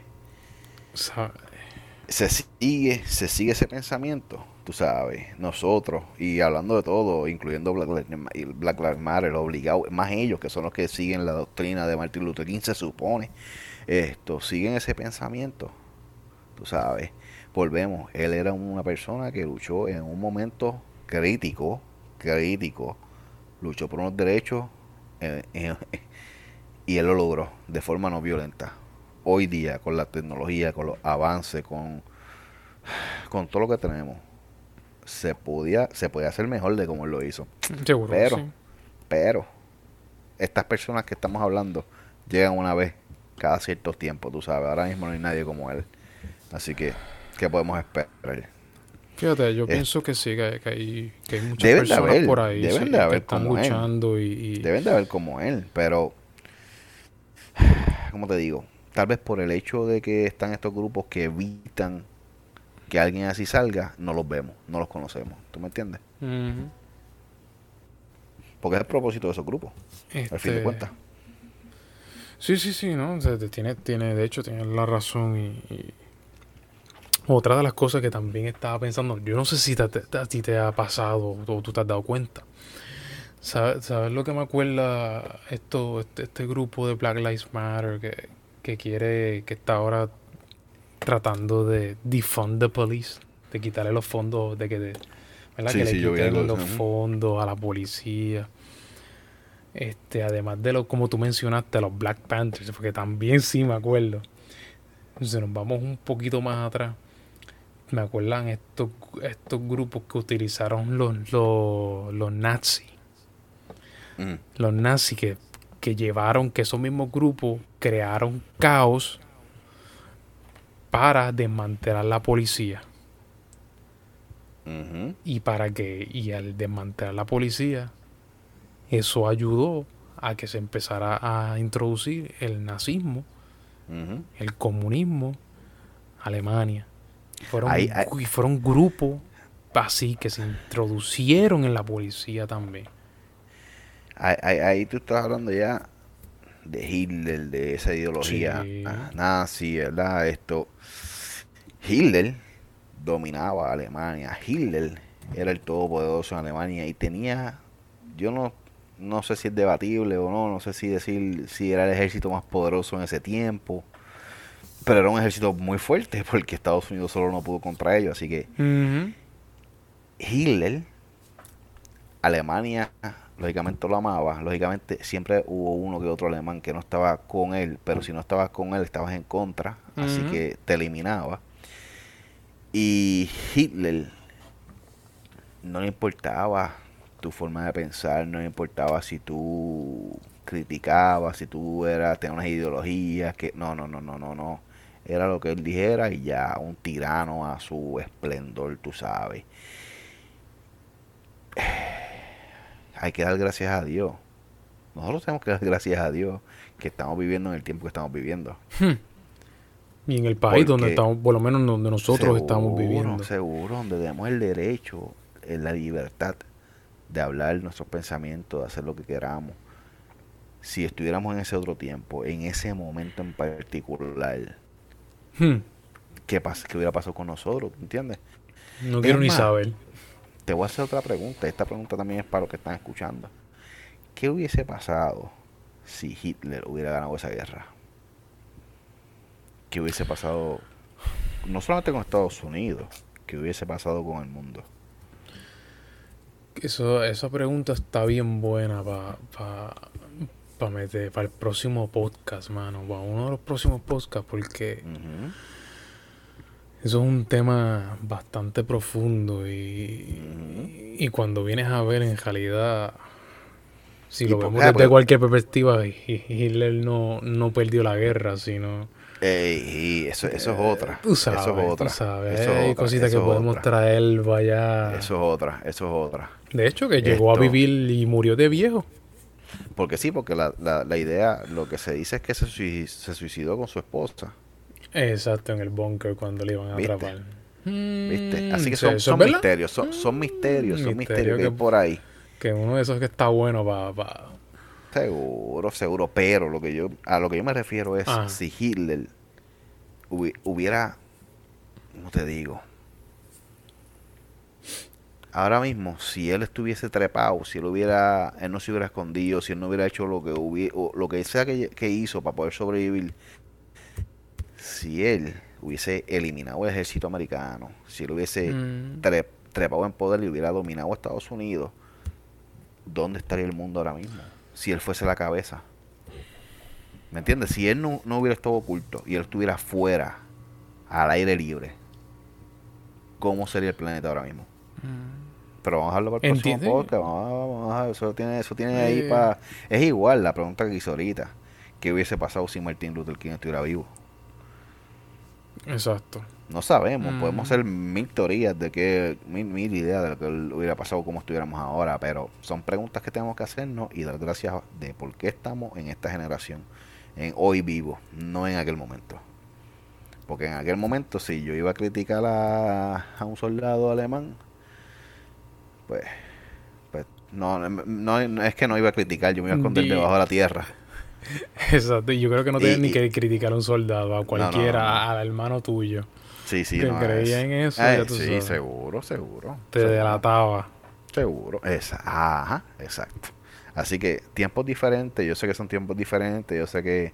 Se sigue, se sigue ese pensamiento, tú sabes, nosotros, y hablando de todo, incluyendo Black, Black Lives Matter, obligado, más ellos que son los que siguen la doctrina de Martin Luther King, se supone, esto, siguen ese pensamiento, tú sabes. Volvemos, él era una persona que luchó en un momento crítico, crítico, luchó por unos derechos en, y él lo logró de forma no violenta. Hoy día, con la tecnología, con los avances, con, con todo lo que tenemos, se podía, se podía hacer mejor de como él lo hizo. Seguro. Pero, pero, estas personas que estamos hablando llegan una vez cada cierto tiempo, tú sabes. Ahora mismo no hay nadie como él. Así que, ¿qué podemos esperar? Fíjate, yo pienso que sí, que, hay, que hay muchas personas por ahí deben de haber que están luchando y, Deben de haber como él, pero como te digo, tal vez por el hecho de que están estos grupos que evitan que alguien así salga, no los vemos, no los conocemos. ¿Tú me entiendes? Porque es el propósito de esos grupos, al fin de este, cuentas. Sí, sí, sí, ¿no? tiene, tiene, de hecho, tiene la razón y, Otra de las cosas que también estaba pensando, yo no sé si a ti te ha pasado o tú te has dado cuenta, ¿Sabes, lo que me acuerda esto, este, este, grupo de Black Lives Matter que, que, quiere, que está ahora tratando de defund the police, de quitarle los fondos, de que, de, ¿verdad? que le quiten los fondos a la policía. Este, además de lo, como tú mencionaste, los Black Panthers, porque también sí me acuerdo. Entonces nos vamos un poquito más atrás. Me acuerdan estos, estos grupos que utilizaron los, los, los nazis los nazis que que llevaron que esos mismos grupos crearon caos para desmantelar la policía. Y para que, y al desmantelar la policía, eso ayudó a que se empezara a introducir el nazismo, el comunismo, Alemania. Fueron, y fueron grupos así que se introducieron en la policía también. Ahí, ahí- ahí tú estás hablando ya de Hitler, de esa ideología Sí. nazi, ¿verdad? Esto. Hitler dominaba a Alemania. Hitler era el todopoderoso en Alemania y tenía, yo no, no sé si es debatible o no, no sé si decir si era el ejército más poderoso en ese tiempo, pero era un ejército muy fuerte porque Estados Unidos solo no pudo contra ellos, así que. Hitler, Alemania, lógicamente lo amaba. Lógicamente siempre hubo uno que otro alemán que no estaba con él, pero si no estabas con él estabas en contra, así que te eliminaba. Y Hitler no le importaba tu forma de pensar, no le importaba si tú criticabas, si tú eras, tenías unas ideologías, que no, no, no, no, no, no. Era lo que él dijera y ya, un tirano a su esplendor, tú sabes. Hay que dar gracias a Dios. Nosotros tenemos que dar gracias a Dios que estamos viviendo en el tiempo que estamos viviendo. Y en el país donde estamos, por lo menos donde nosotros estamos viviendo. Seguro, donde tenemos el derecho, eh, la libertad de hablar nuestros pensamientos, de hacer lo que queramos. Si estuviéramos en ese otro tiempo, en ese momento en particular, Hmm. ¿qué, pasa, qué hubiera pasado con nosotros? ¿Entiendes? No quiero ni más, saber. Te voy a hacer otra pregunta. Esta pregunta también es para los que están escuchando. ¿Qué hubiese pasado si Hitler hubiera ganado esa guerra? ¿Qué hubiese pasado no solamente con Estados Unidos, qué hubiese pasado con el mundo? Eso, esa pregunta está bien buena para pa, pa meter para el próximo podcast, mano. Para uno de los próximos podcasts, porque eso es un tema bastante profundo y, y cuando vienes a ver en realidad, si lo vemos desde cualquier perspectiva, Hi- Hitler no, no perdió la guerra, sino... Ey, eso, eso es otra. Tú sabes, eso es otra. tú sabes. eso es otra, cositas eso que podemos otra, traer, vaya... Eso es otra, eso es otra. De hecho, que llegó a vivir y murió de viejo. Porque sí, porque la, la, la idea, lo que se dice es que se, se suicidó con su esposa. Exacto, en el bunker cuando le iban a ¿Viste? atrapar. ¿Viste? Así que Mm, son, misterios, son, son misterios, son misterio misterios que hay que- por ahí. Que uno de esos que está bueno para... Seguro, seguro, pero lo que yo a lo que yo me refiero es Ah. si Hitler hubi- hubiera, ¿cómo te digo? Ahora mismo, si él estuviese trepado, si él hubiera, él no se hubiera escondido, si él no hubiera hecho lo que hubiera, lo que sea que, que hizo para poder sobrevivir, si él hubiese eliminado el ejército americano, si él hubiese Mm. tre- trepado en poder y hubiera dominado a Estados Unidos, ¿dónde estaría el mundo ahora mismo? Si él fuese la cabeza. ¿Me entiendes? Si él no, no hubiera estado oculto y él estuviera fuera, al aire libre, ¿cómo sería el planeta ahora mismo? Pero vamos a dejarlo para el próximo podcast. Vamos vamos a- eso tiene, eso tiene ahí Eh. para... Es igual la pregunta que hizo ahorita. ¿Qué hubiese pasado si Martin Luther King estuviera vivo? Exacto. No sabemos, podemos Mm. hacer mil teorías de que, mil, mil ideas de lo que hubiera pasado como estuviéramos ahora, pero son preguntas que tenemos que hacernos y dar gracias de por qué estamos en esta generación, en hoy vivo, no en aquel momento. Porque en aquel momento, si yo iba a criticar a, a un soldado alemán, pues, pues no, no, no es que no iba a criticar, yo me iba a esconder debajo de la tierra. Exacto. Y yo creo que no tienes ni que criticar a un soldado, a cualquiera, no, no. al hermano tuyo. Sí, sí, Que no, creía es- en eso, Eh, ya tú sí, sabes. seguro, seguro. Te seguro. delataba. Seguro, esa, ajá, exacto. Así que tiempos diferentes, yo sé que son tiempos diferentes, yo sé que,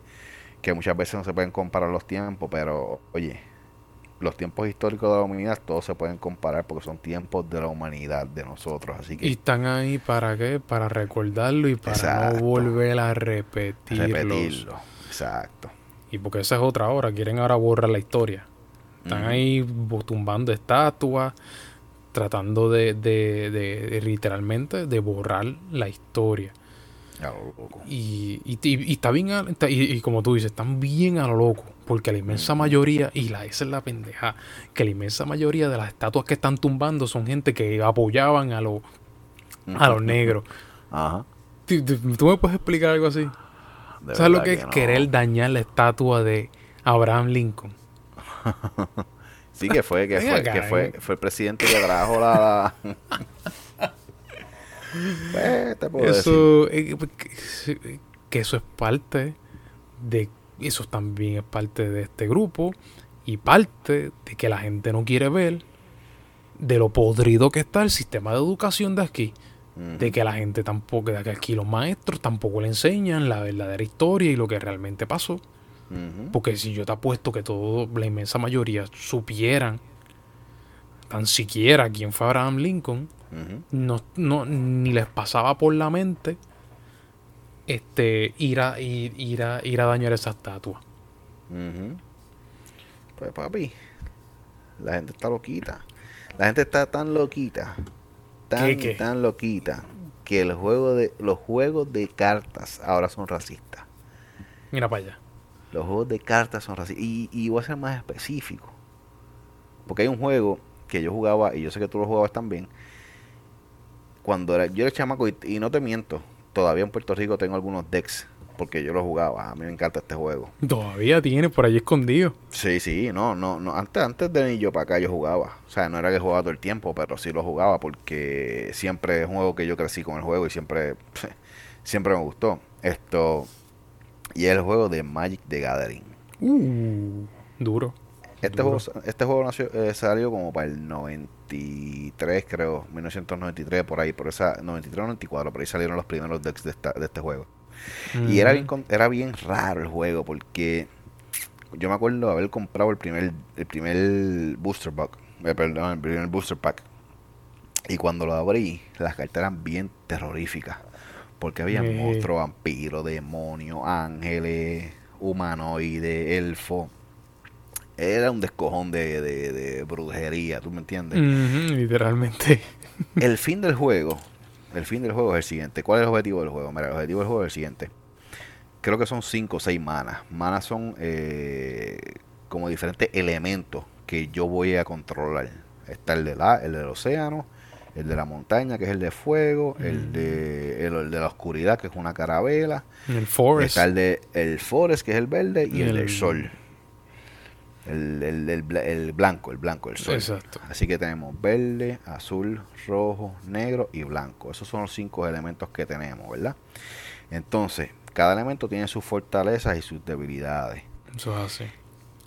que muchas veces no se pueden comparar los tiempos, pero oye, los tiempos históricos de la humanidad todos se pueden comparar porque son tiempos de la humanidad, de nosotros, así Y que están ahí para qué? Para recordarlo y para Exacto. no volver a repetirlos. repetirlo, exacto. Y porque esa es otra hora. Quieren ahora borrar la historia. Están ahí tumbando estatuas, tratando de, de, de- de literalmente de borrar la historia. A lo loco. Y, y, y- y está bien, a- está- y, como tú dices, están bien a lo loco. Porque la inmensa mayoría, y la, esa es la pendeja, que la inmensa mayoría de las estatuas que están tumbando son gente que apoyaban a, los a los negros. Ajá. ¿Tú, me puedes explicar algo así? De ¿Sabes lo que es no. querer dañar la estatua de Abraham Lincoln? Sí, que fue, que fue, que fue, el presidente que trajo la. la- Pues, te puedo decir. Eso, eh, que, eso es parte de, eso también es parte de este grupo y parte de que la gente no quiere ver de lo podrido que está el sistema de educación de aquí. De que la gente tampoco, de que aquí los maestros tampoco le enseñan la verdadera historia y lo que realmente pasó. Porque si yo te apuesto que todo, la inmensa mayoría supieran tan siquiera quién fue Abraham Lincoln, No, no, ni les pasaba por la mente este ir a, ir, ir a, ir a dañar esa estatua. Pues papi, la gente está loquita. La gente está tan loquita, tan ¿Qué, qué? tan loquita que el juego de los juegos de cartas ahora son racistas. Mira para allá. Los juegos de cartas son racistas. Y, y voy a ser más específico. Porque hay un juego que yo jugaba, y yo sé que tú lo jugabas también. Cuando era, yo era chamaco, y, y no te miento, todavía en Puerto Rico tengo algunos decks, porque yo lo jugaba. A mí me encanta este juego. Todavía tiene por allí escondido. Sí, sí, no, no, no. Antes, antes de venir yo para acá yo jugaba. O sea, no era que jugaba todo el tiempo, pero sí lo jugaba porque siempre es un juego que yo crecí con el juego y siempre, siempre me gustó. Esto, y es el juego de Magic the Gathering. Uh, duro. Este Duro. juego, este juego nació- eh, salió como para el 93, creo, 1993, por ahí, por esa, 93 94, por ahí salieron los primeros decks de, esta- de este juego. Y era bien, con- era bien raro el juego porque yo me acuerdo haber comprado el primer, el primer booster pack, eh, perdón, el primer booster pack. Y cuando lo abrí, las cartas eran bien terroríficas. Porque había Eh. monstruos, vampiros, demonios, ángeles, humanoides, elfo. Era un descojón de, de, de brujería, ¿tú me entiendes? Literalmente. El fin del juego, el fin del juego es el siguiente. ¿Cuál es el objetivo del juego? Mira, el objetivo del juego es el siguiente. Creo que son 5 o 6 manas. Manas son eh, como diferentes elementos que yo voy a controlar. Está el, de la, el del océano, el de la montaña, que es el de fuego, el, de, el, el de la oscuridad, que es una carabela. El Forest. Está el de el forest, que es el verde, y, Y el, el- del sol. El, el, el bla- el blanco, el blanco, el sol. Exacto. Así que tenemos verde, azul, rojo, negro y blanco. Esos son los cinco elementos que tenemos, ¿verdad? Entonces, cada elemento tiene sus fortalezas y sus debilidades. Eso es así.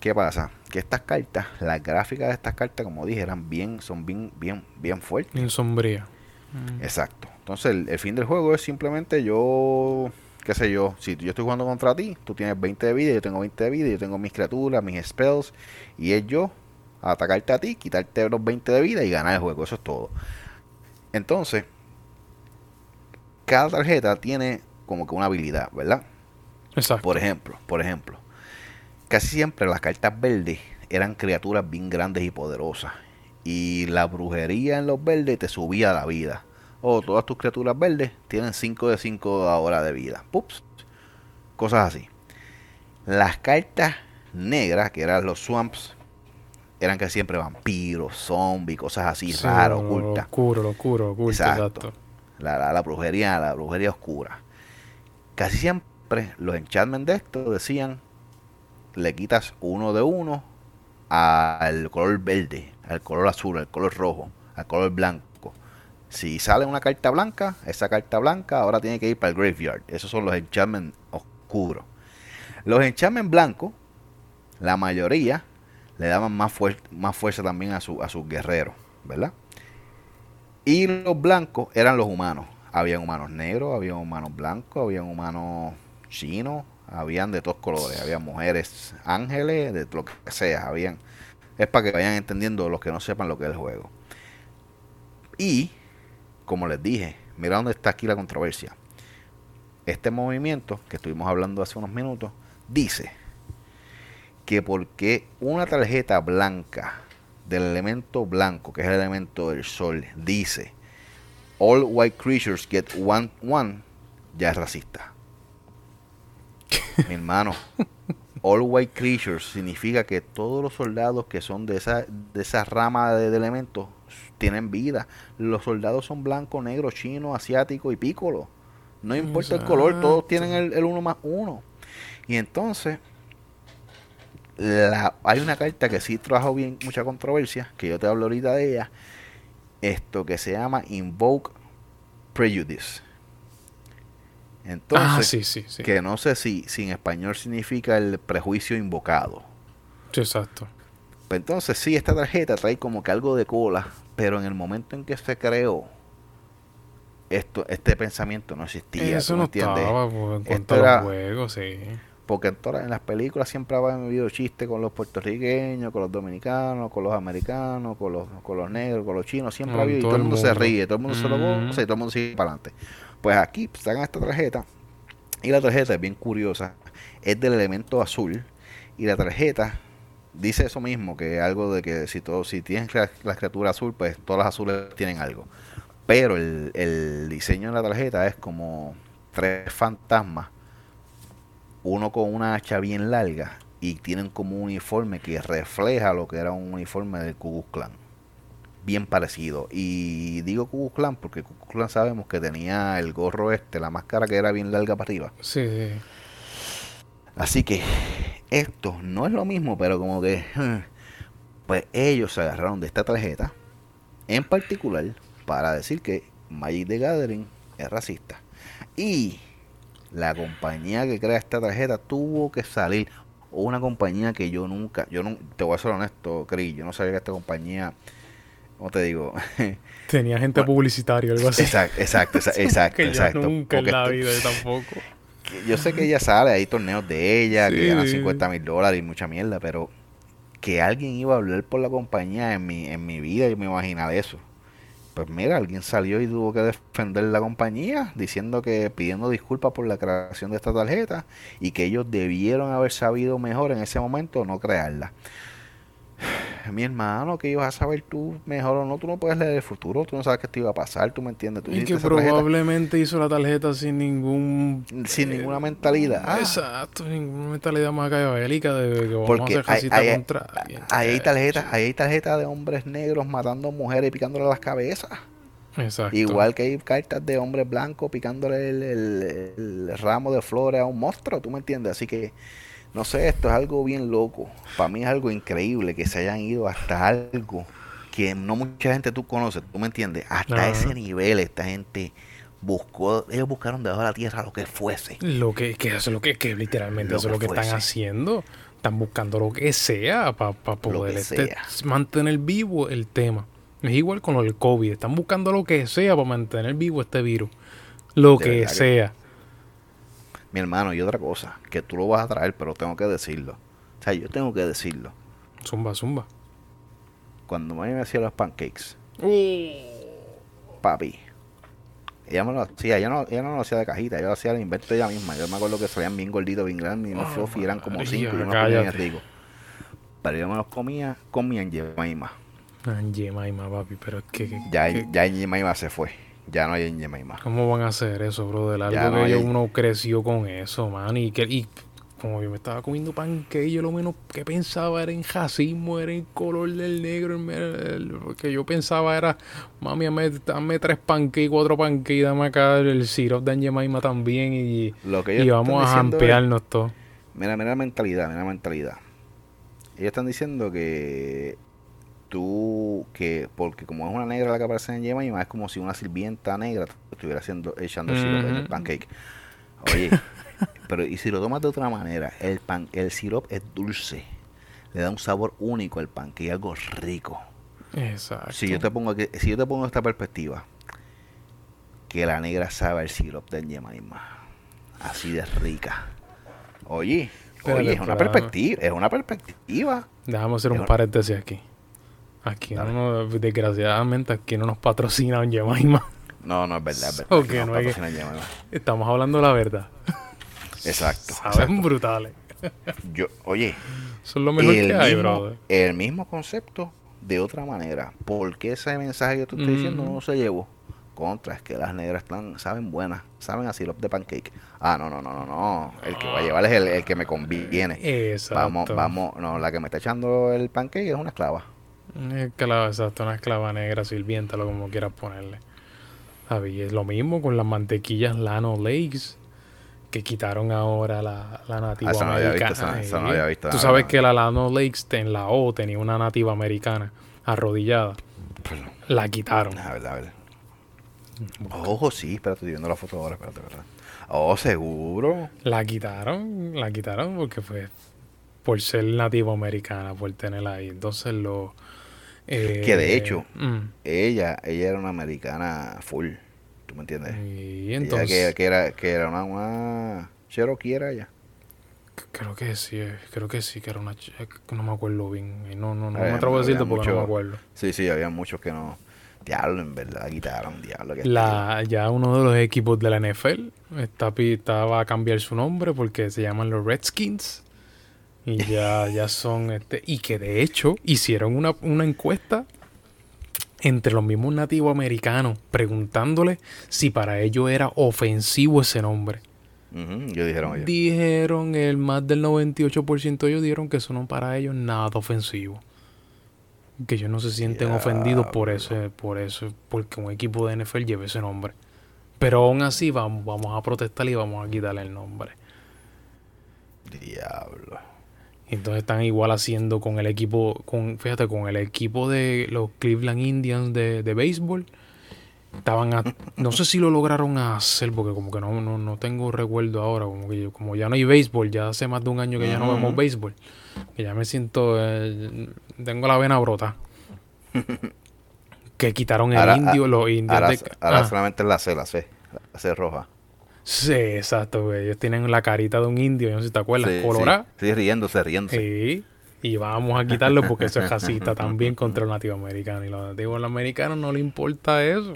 ¿Qué pasa? Que estas cartas, las gráficas de estas cartas, como dije, eran bien, son bien, bien, bien fuertes. Bien sombría. Mm. Exacto. Entonces, el, el fin del juego es simplemente yo, qué sé yo, si yo estoy jugando contra ti, tú tienes 20 de vida, yo tengo 20 de vida, yo tengo mis criaturas, mis spells, y es yo atacarte a ti, quitarte los 20 de vida y ganar el juego. Eso es todo. Entonces, cada tarjeta tiene como que una habilidad, ¿verdad? Exacto. Por ejemplo, por ejemplo, casi siempre las cartas verdes eran criaturas bien grandes y poderosas. Y la brujería en los verdes te subía la vida. O todas tus criaturas verdes tienen 5 de 5 ahora de vida. Pups. Cosas así. Las cartas negras, que eran los swamps, eran que siempre vampiros, zombies, cosas así Sí, raras, ocultas. Oscuro, lo oscuro, oculto, Exacto. exacto. La, la, la brujería, la brujería oscura. Casi siempre los enchantments de esto decían, le quitas uno de uno al color verde, al color azul, al color rojo, al color blanco. Si sale una carta blanca, esa carta blanca ahora tiene que ir para el graveyard. Esos son los enchantments oscuros. Los enchantments blancos, la mayoría, le daban más, fuer- más fuerza también a, su, a sus guerreros, ¿verdad? Y los blancos eran los humanos. Habían humanos negros, habían humanos blancos, habían humanos chinos, habían de todos colores. Había mujeres ángeles, de lo que sea. Habían. Es para que vayan entendiendo los que no sepan lo que es el juego. Y, como les dije, mira dónde está aquí la controversia. Este movimiento que estuvimos hablando hace unos minutos dice que porque una tarjeta blanca del elemento blanco, que es el elemento del sol, dice All white creatures get one one, ya es racista. Mi hermano, all white creatures significa que todos los soldados que son de esa, de esa rama de, elementos tienen vida. Los soldados son blanco, negro, chino, asiático y pícolo. No importa el color, todos tienen el, el uno más uno. Y entonces, la, hay una carta que sí trajo bien mucha controversia, que yo te hablo ahorita de ella, esto que se llama Invoke Prejudice. Entonces, ah, que no sé si, si en español significa el prejuicio invocado. exacto. Pues entonces sí, esta tarjeta trae como que algo de cola, pero en el momento en que se creó, esto, este pensamiento no existía. Eso no estaba, pues, en cuanto a los juegos, sí. Porque en, todas, en las películas siempre habían habido chistes con los puertorriqueños, con los dominicanos, con los americanos, con los, con los negros, con los chinos. Siempre ha habido y todo el mundo, se ríe, todo el mundo se lo goza y todo el mundo sigue para adelante. Pues aquí sacan esta tarjeta y la tarjeta es bien curiosa. Es del elemento azul y la tarjeta dice eso mismo, que algo de que si todo, si tienes la, la criatura azul, pues todas las azules tienen algo. Pero el, el diseño de la tarjeta es como tres fantasmas uno con una hacha bien larga y tienen como un uniforme que refleja lo que era un uniforme del Ku Klux Bien parecido. Y digo Ku Klan porque Ku Klan sabemos que tenía el gorro este, la máscara que era bien larga para arriba. Sí. Así que esto no es lo mismo, pero como que pues ellos se agarraron de esta tarjeta en particular para decir que Magic the Gathering es racista. Y la compañía que crea esta tarjeta tuvo que salir. Una compañía que yo nunca, yo no, te voy a ser honesto, Cris, yo no sabía que esta compañía, ¿cómo te digo? Tenía gente publicitaria, algo así. Exacto, exacto, exacto. que exacto, nunca en la vida, yo tampoco. Yo sé que ella sale, hay torneos de ella, que ganan 50 mil dólares y mucha mierda, pero que alguien iba a hablar por la compañía en mi, en mi vida, yo me imaginaba eso. Pues mira, alguien salió y tuvo que defender la compañía diciendo que pidiendo disculpas por la creación de esta tarjeta y que ellos debieron haber sabido mejor en ese momento no crearla mi hermano, que ibas a saber tú mejor o no, tú no puedes leer el futuro, tú no sabes qué te iba a pasar, tú me entiendes. y que probablemente hizo la tarjeta sin ningún... Sin ninguna mentalidad. Exacto, ninguna mentalidad más bélica de que vamos a hacer hay, contra Ahí hay tarjetas, hay tarjetas de hombres negros matando mujeres y picándole las cabezas. Exacto. Igual que hay cartas de hombres blancos picándole el ramo de flores a un monstruo, tú me entiendes. Así que no sé, esto es algo bien loco. Para mí es algo increíble que se hayan ido hasta algo que no mucha gente tú conoces, tú me entiendes. Hasta ese nivel esta gente buscó, ellos buscaron debajo de la tierra lo que fuese. Lo que, que eso es lo que, que literalmente eso es lo que están haciendo. Están buscando lo que sea para poder este, mantener vivo el tema. Es igual con lo del COVID. Están buscando lo que sea para mantener vivo este virus. Lo que sea mi hermano, y otra cosa, que tú lo vas a traer, pero tengo que decirlo. O sea, yo tengo que decirlo. Zumba, zumba. Cuando mami me hacía los pancakes, uh. papi, ella me lo hacía, ella no, ella no lo hacía de cajita, ella lo hacía al invento ella misma. Yo me acuerdo que salían bien gorditos, bien grandes, y no oh, eran como cinco, y yo me los comía rico. Pero yo me los comía con mi Angemaima. Angemaima, papi, pero es que... ya, ya Angemaima se fue. Ya no hay en Yemaima. ¿Cómo van a hacer eso, brother? Algo que uno creció con eso, man. Y, que, y como yo me estaba comiendo panque, yo lo menos que pensaba era en jacismo, era en color del negro. Lo que yo pensaba era, mami, dame, tres panque y cuatro panque y dame acá el syrup de Yemaima también. Y, y vamos a ampliarnos todo. Mira, mira la mentalidad, mira la mentalidad. Ellos están diciendo que tú, que porque como es una negra la que aparece en Yema, es como si una sirvienta negra estuviera haciendo, echando el sirope en el pancake. Oye, pero y si lo tomas de otra manera, el pan, el sirope es dulce, le da un sabor único al pancake, algo rico. Exacto. Si yo te pongo aquí, si yo te pongo esta perspectiva, que la negra sabe el sirope de Yema así de rica. Oye, oye, es una perspectiva, es una perspectiva. Déjame hacer un paréntesis aquí. Aquí no, desgraciadamente aquí no nos patrocinan Yemaima. No, no es verdad, es verdad. no, es Estamos hablando la verdad. Exacto. Saben brutales. Yo, oye. Son lo mejor que hay, brother. El mismo concepto de otra manera. ¿Por qué ese mensaje que tú estás diciendo no se llevó? contra, es que las negras están, saben buenas, saben a sirope de pancake. Ah, no, no, no, no, no. El que va a llevar es el, el que me conviene. Exacto. Vamos, vamos, no, la que me está echando el pancake es una esclava. Esclava, exacto, una esclava negra, sirvienta, lo como quieras ponerle. Y es lo mismo con las mantequillas Lano Lakes, que quitaron ahora la, la nativa Ah, no visto, americana. no visto Tú sabes que la Lano Lakes en la O tenía una nativa americana arrodillada. Perdón. La quitaron. A ver, a ver. Ojo, sí, espérate, estoy viendo la foto ahora, espérate, ¿verdad? Oh, seguro. La quitaron, la quitaron porque fue por ser nativa americana, por tenerla ahí. Entonces lo... eh, Que de hecho, mm, Ella, ella era una americana full. ¿Tú me entiendes? y Ella entonces... que, que era, que era una, una Cherokee era ella. Creo que sí, eh, creo que sí, que era una no me acuerdo bien. eh, No, no, no Había- me atrevo a decirte porque no me mucho- acuerdo. Sí, sí, había muchos que no. Diablo, en verdad, quitaron, diablo. Que La, ya uno de los equipos de la NFL está, está- va a cambiar su nombre porque se llaman los Redskins. Y ya, ya son este. Y que de hecho hicieron una, una encuesta entre los mismos nativos americanos preguntándole si para ellos era ofensivo ese nombre. Ujú, yo dijeron ellos. Dijeron, el más del 98% de ellos dijeron que eso no para ellos nada ofensivo. Que ellos no se sienten ofendidos por ese, por eso, porque un equipo de NFL lleve ese nombre. Pero aún así vamos, vamos a protestar y vamos a quitarle el nombre. Diablo. Entonces están igual haciendo con el equipo, con, fíjate, con el equipo de los Cleveland Indians de, de béisbol. Estaban a- no sé si lo lograron hacer, porque como que no, no, no tengo recuerdo ahora, como que yo- como ya no hay béisbol, ya hace más de un año que ya no vemos béisbol, que ya me siento, eh, tengo la vena brota. que quitaron el Ahora- indio, los indios Ahora, de... ahora Ah, solamente la C, la C. La C roja. Sí, exacto, güey. Ellos tienen la carita de un indio, yo no sé si te acuerdas, Sí, colorada. Sí, sí, riéndose, riéndose. Sí. Y vamos a quitarlo porque eso es racista también contra los nativos americanos. Y los nativos americanos no le importa eso.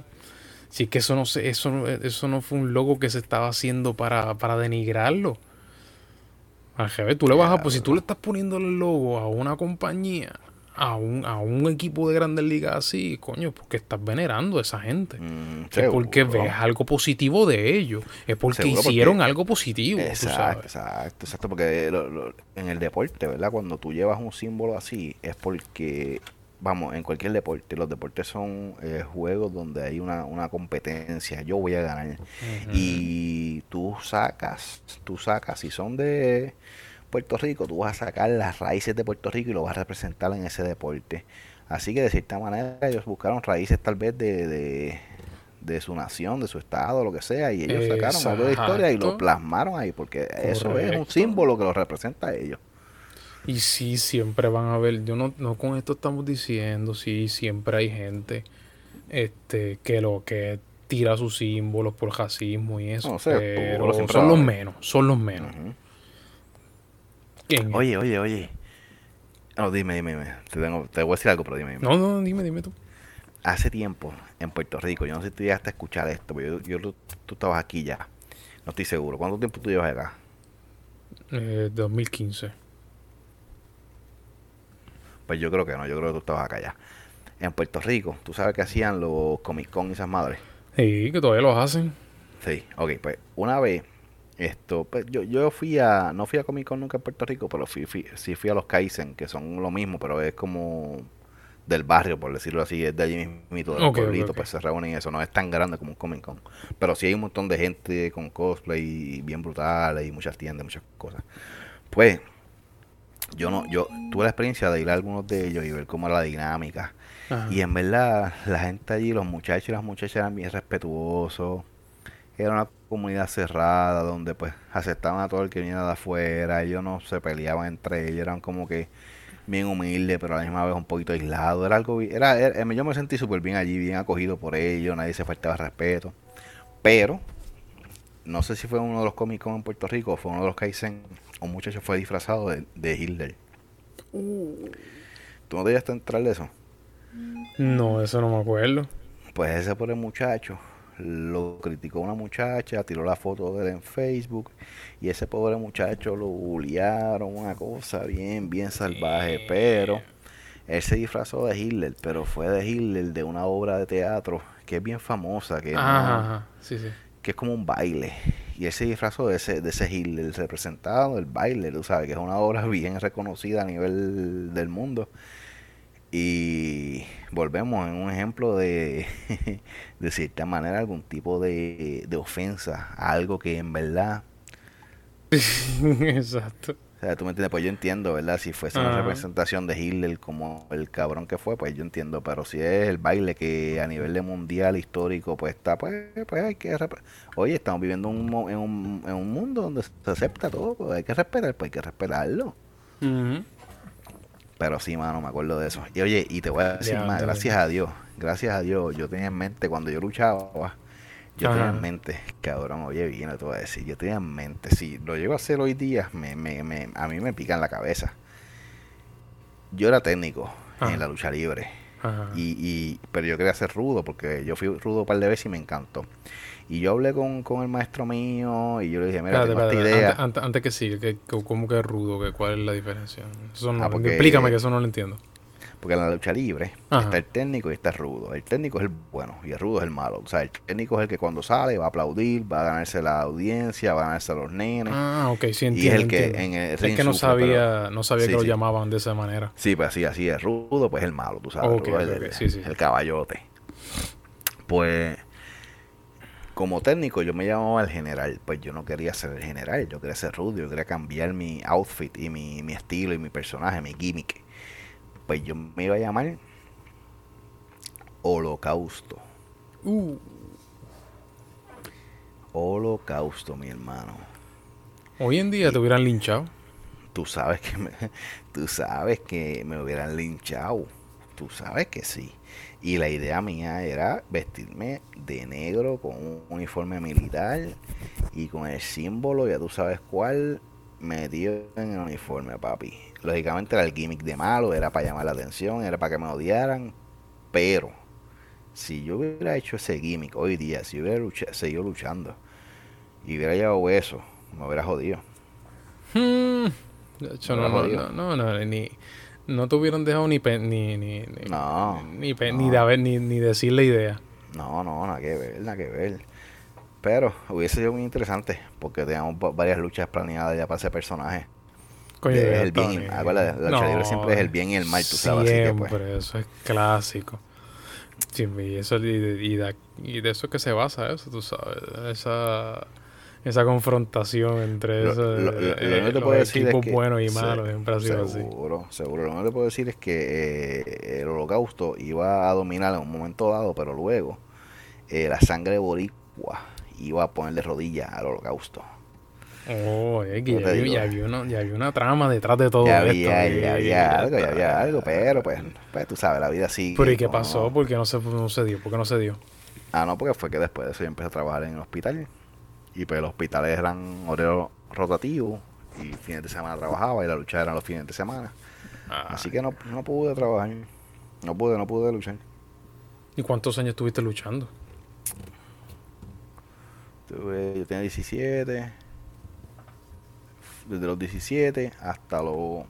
Si es que eso no se, eso, no- eso no fue un logo que se estaba haciendo para, para denigrarlo. Al revés, tú le vas a, pues si tú le estás poniendo el logo a una compañía, a un, a un equipo de grandes ligas así, coño, porque estás venerando a esa gente. Mm, es porque ves algo positivo de ellos. Es porque Seguro, porque- hicieron algo positivo. tú Exacto, sabes. exacto, exacto, porque lo- lo- en el deporte, ¿verdad? Cuando tú llevas un símbolo así, es porque, vamos, en cualquier deporte, los deportes son eh, juegos donde hay una, una competencia, yo voy a ganar. Y tú sacas, tú sacas, si son de Puerto Rico, tú vas a sacar las raíces de Puerto Rico y lo vas a representar en ese deporte. Así que de cierta manera ellos buscaron raíces tal vez de, de, de su nación, de su estado, lo que sea, y ellos sacaron algo de historia y lo plasmaron ahí, porque eso es un símbolo que lo representa a ellos. Y sí, siempre van a ver, yo no, no con esto estamos diciendo, sí, siempre hay gente este que lo que tira sus símbolos por racismo y eso, No pero son los menos, son los menos. ¿Quién? Oye, oye, oye. No, dime, dime, dime. Te, tengo- te voy a decir algo, pero dime, dime. No, no, dime, dime tú. hace tiempo en Puerto Rico, yo no sé si tú llegaste a escuchar esto, pero yo, yo- tú estabas aquí ya. No estoy seguro. ¿Cuánto tiempo tú llevas acá? Eh, 2015. Pues yo creo que no, yo creo que tú estabas acá ya. En Puerto Rico, ¿tú sabes que hacían los Comic Con y esas madres? Sí, que todavía los hacen. Sí, ok, pues una vez, esto, pues yo, yo fui a, no fui a Comic Con nunca en Puerto Rico, pero fui, fui- sí fui a los Kaizen, que son lo mismo, pero es como del barrio, por decirlo así, es de allí mismito, del Ok, ok, pueblito, pues se reúnen y eso, no es tan grande como un Comic Con, pero sí hay un montón de gente con cosplay bien brutales y muchas tiendas, muchas cosas. Pues, yo no, yo tuve la experiencia de ir a algunos de ellos y ver cómo era la dinámica. Ajá. Y en verdad, la gente allí, los muchachos y las muchachas eran bien respetuosos. Era una comunidad cerrada donde pues aceptaban a todo el que viniera de afuera. Ellos no se peleaban entre ellos, eran como que bien humildes, pero a la misma vez un poquito aislados. Era algo, era, era- yo me sentí súper bien allí, bien acogido por ellos, nadie se faltaba respeto. Pero, no sé si fue uno de los Comic Con en Puerto Rico o fue uno de los Kaizen, un muchacho fue disfrazado de, de Hitler. ¿Tú no te llegaste a entrar de eso? No, eso no me acuerdo. Pues ese pobre muchacho lo criticó una muchacha, tiró la foto de él en Facebook y ese pobre muchacho lo bullearon, una cosa bien, bien salvaje, pero él se disfrazó de Hitler, pero fue de Hitler de una obra de teatro que es bien famosa, que, no- Ajá, ajá. Sí, sí. que es como un baile. Y él se disfrazó de ese, de ese Hitler representado, el baile, tú sabes, que es una obra bien reconocida a nivel del mundo. Y volvemos en un ejemplo de, de cierta manera, algún tipo de, de ofensa a algo que en verdad Exacto. O sea, tú me entiendes, pues yo entiendo, ¿verdad? Si fuese una representación de Hitler como el cabrón que fue, pues yo entiendo, pero si es el baile que a nivel de mundial histórico, pues está, pues, pues hay que... Oye, estamos viviendo un en, un, en un mundo donde se acepta todo, pues hay que respetar, pues hay que respetarlo. Ujú. Pero sí, mano, me acuerdo de eso. Y oye, y te voy a decir más, gracias a Dios, gracias a Dios, yo tenía en mente, cuando yo luchaba, yo tenía en mente, cabrón, oye, bien, te voy a decir, yo tenía en mente, si lo llego a hacer hoy día, me, me, me- a mí me pica en la cabeza. Yo era técnico Ajá. en la lucha libre, Ajá. y, y, pero yo quería ser rudo, porque yo fui rudo un par de veces y me encantó. Y yo hablé con, con el maestro mío, y yo le dije, mira, tengo esta espérate, idea. Antes, antes- antes que siga, que, que- ¿cómo que es rudo? Que, ¿Cuál es la diferencia? Eso no, Ah, porque- Explícame que eso no lo entiendo. Porque en la lucha libre Ajá. está el técnico y está el rudo. El técnico es el bueno y el rudo es el malo. O sea, el técnico es el que cuando sale va a aplaudir, va a ganarse la audiencia, va a ganarse a los nenes. Ah, ok, sí y entiendo. es el que entiendo. en el Es ring que no sufre, pero- sabía, no sabía Sí, que lo sí. llamaban de esa manera. Sí, pues así, así es. Rudo, pues es el malo, tú sabes. Ok, rudo es ok, el, ok, sí, sí. el caballote. Pues, como técnico, yo me llamaba el general. Pues yo no quería ser el general, yo quería ser rudo, yo quería cambiar mi outfit y mi, mi estilo y mi personaje, mi gimmick. Pues yo me iba a llamar Holocausto. Uh, Holocausto, mi hermano. hoy en día te hubieran linchado. Tú sabes que me, tú sabes que me hubieran linchado. Tú sabes que sí. Y la idea mía era vestirme de negro con un uniforme militar y con el símbolo, ya tú sabes cuál, metido en el uniforme, papi. Lógicamente era el gimmick de malo, era para llamar la atención, era para que me odiaran. Pero si yo hubiera hecho ese gimmick hoy día, si hubiera lucha- seguido luchando y hubiera llevado eso, me hubiera jodido. Hmm, Me no, no, no, no, no, ni, no te hubieran dejado ni, pe- ni, ni, ni, No, ni, pe- no. ni, de haber- ni, ni decir la idea. No, no, nada que ver, nada que ver. Pero hubiese sido muy interesante porque teníamos va- varias luchas planeadas ya para ese personaje. Coño, ya el bien, bien. acuérdate, la lucha libre siempre es el bien y el mal, tú sabes, así que, pues. Siempre, eso es clásico. Sí, y, eso, y, de, y, de, y de eso es que se basa eso, tú sabes. Esa, esa confrontación entre Lo- esos, lo- lo- lo eh, único que te los puedo decir es equipos que- buenos y se- malos. Siempre ha sido así. Seguro, seguro. Lo único que te puedo decir es que eh, el holocausto iba a dominar en un momento dado, pero luego eh, la sangre boricua iba a ponerle rodillas al holocausto. Oh, es que ya, digo. ya había una, ya había una trama detrás de todo ya esto. había, ya algo, ya había algo, pero pues, pues tú sabes, la vida sigue. Pero ¿y qué pasó? ¿Por qué no se, no se dio? ¿Por qué no se dio? Ah, no, porque fue que después de eso yo empecé a trabajar en el hospital. Y pues los hospitales eran horarios rotativos. Y fines de semana trabajaba y la lucha eran los fines de semana. Ah, Así que no, no pude trabajar. No pude, no pude luchar. ¿Y cuántos años estuviste luchando? Tuve- yo tenía 17. Desde los 17 hasta los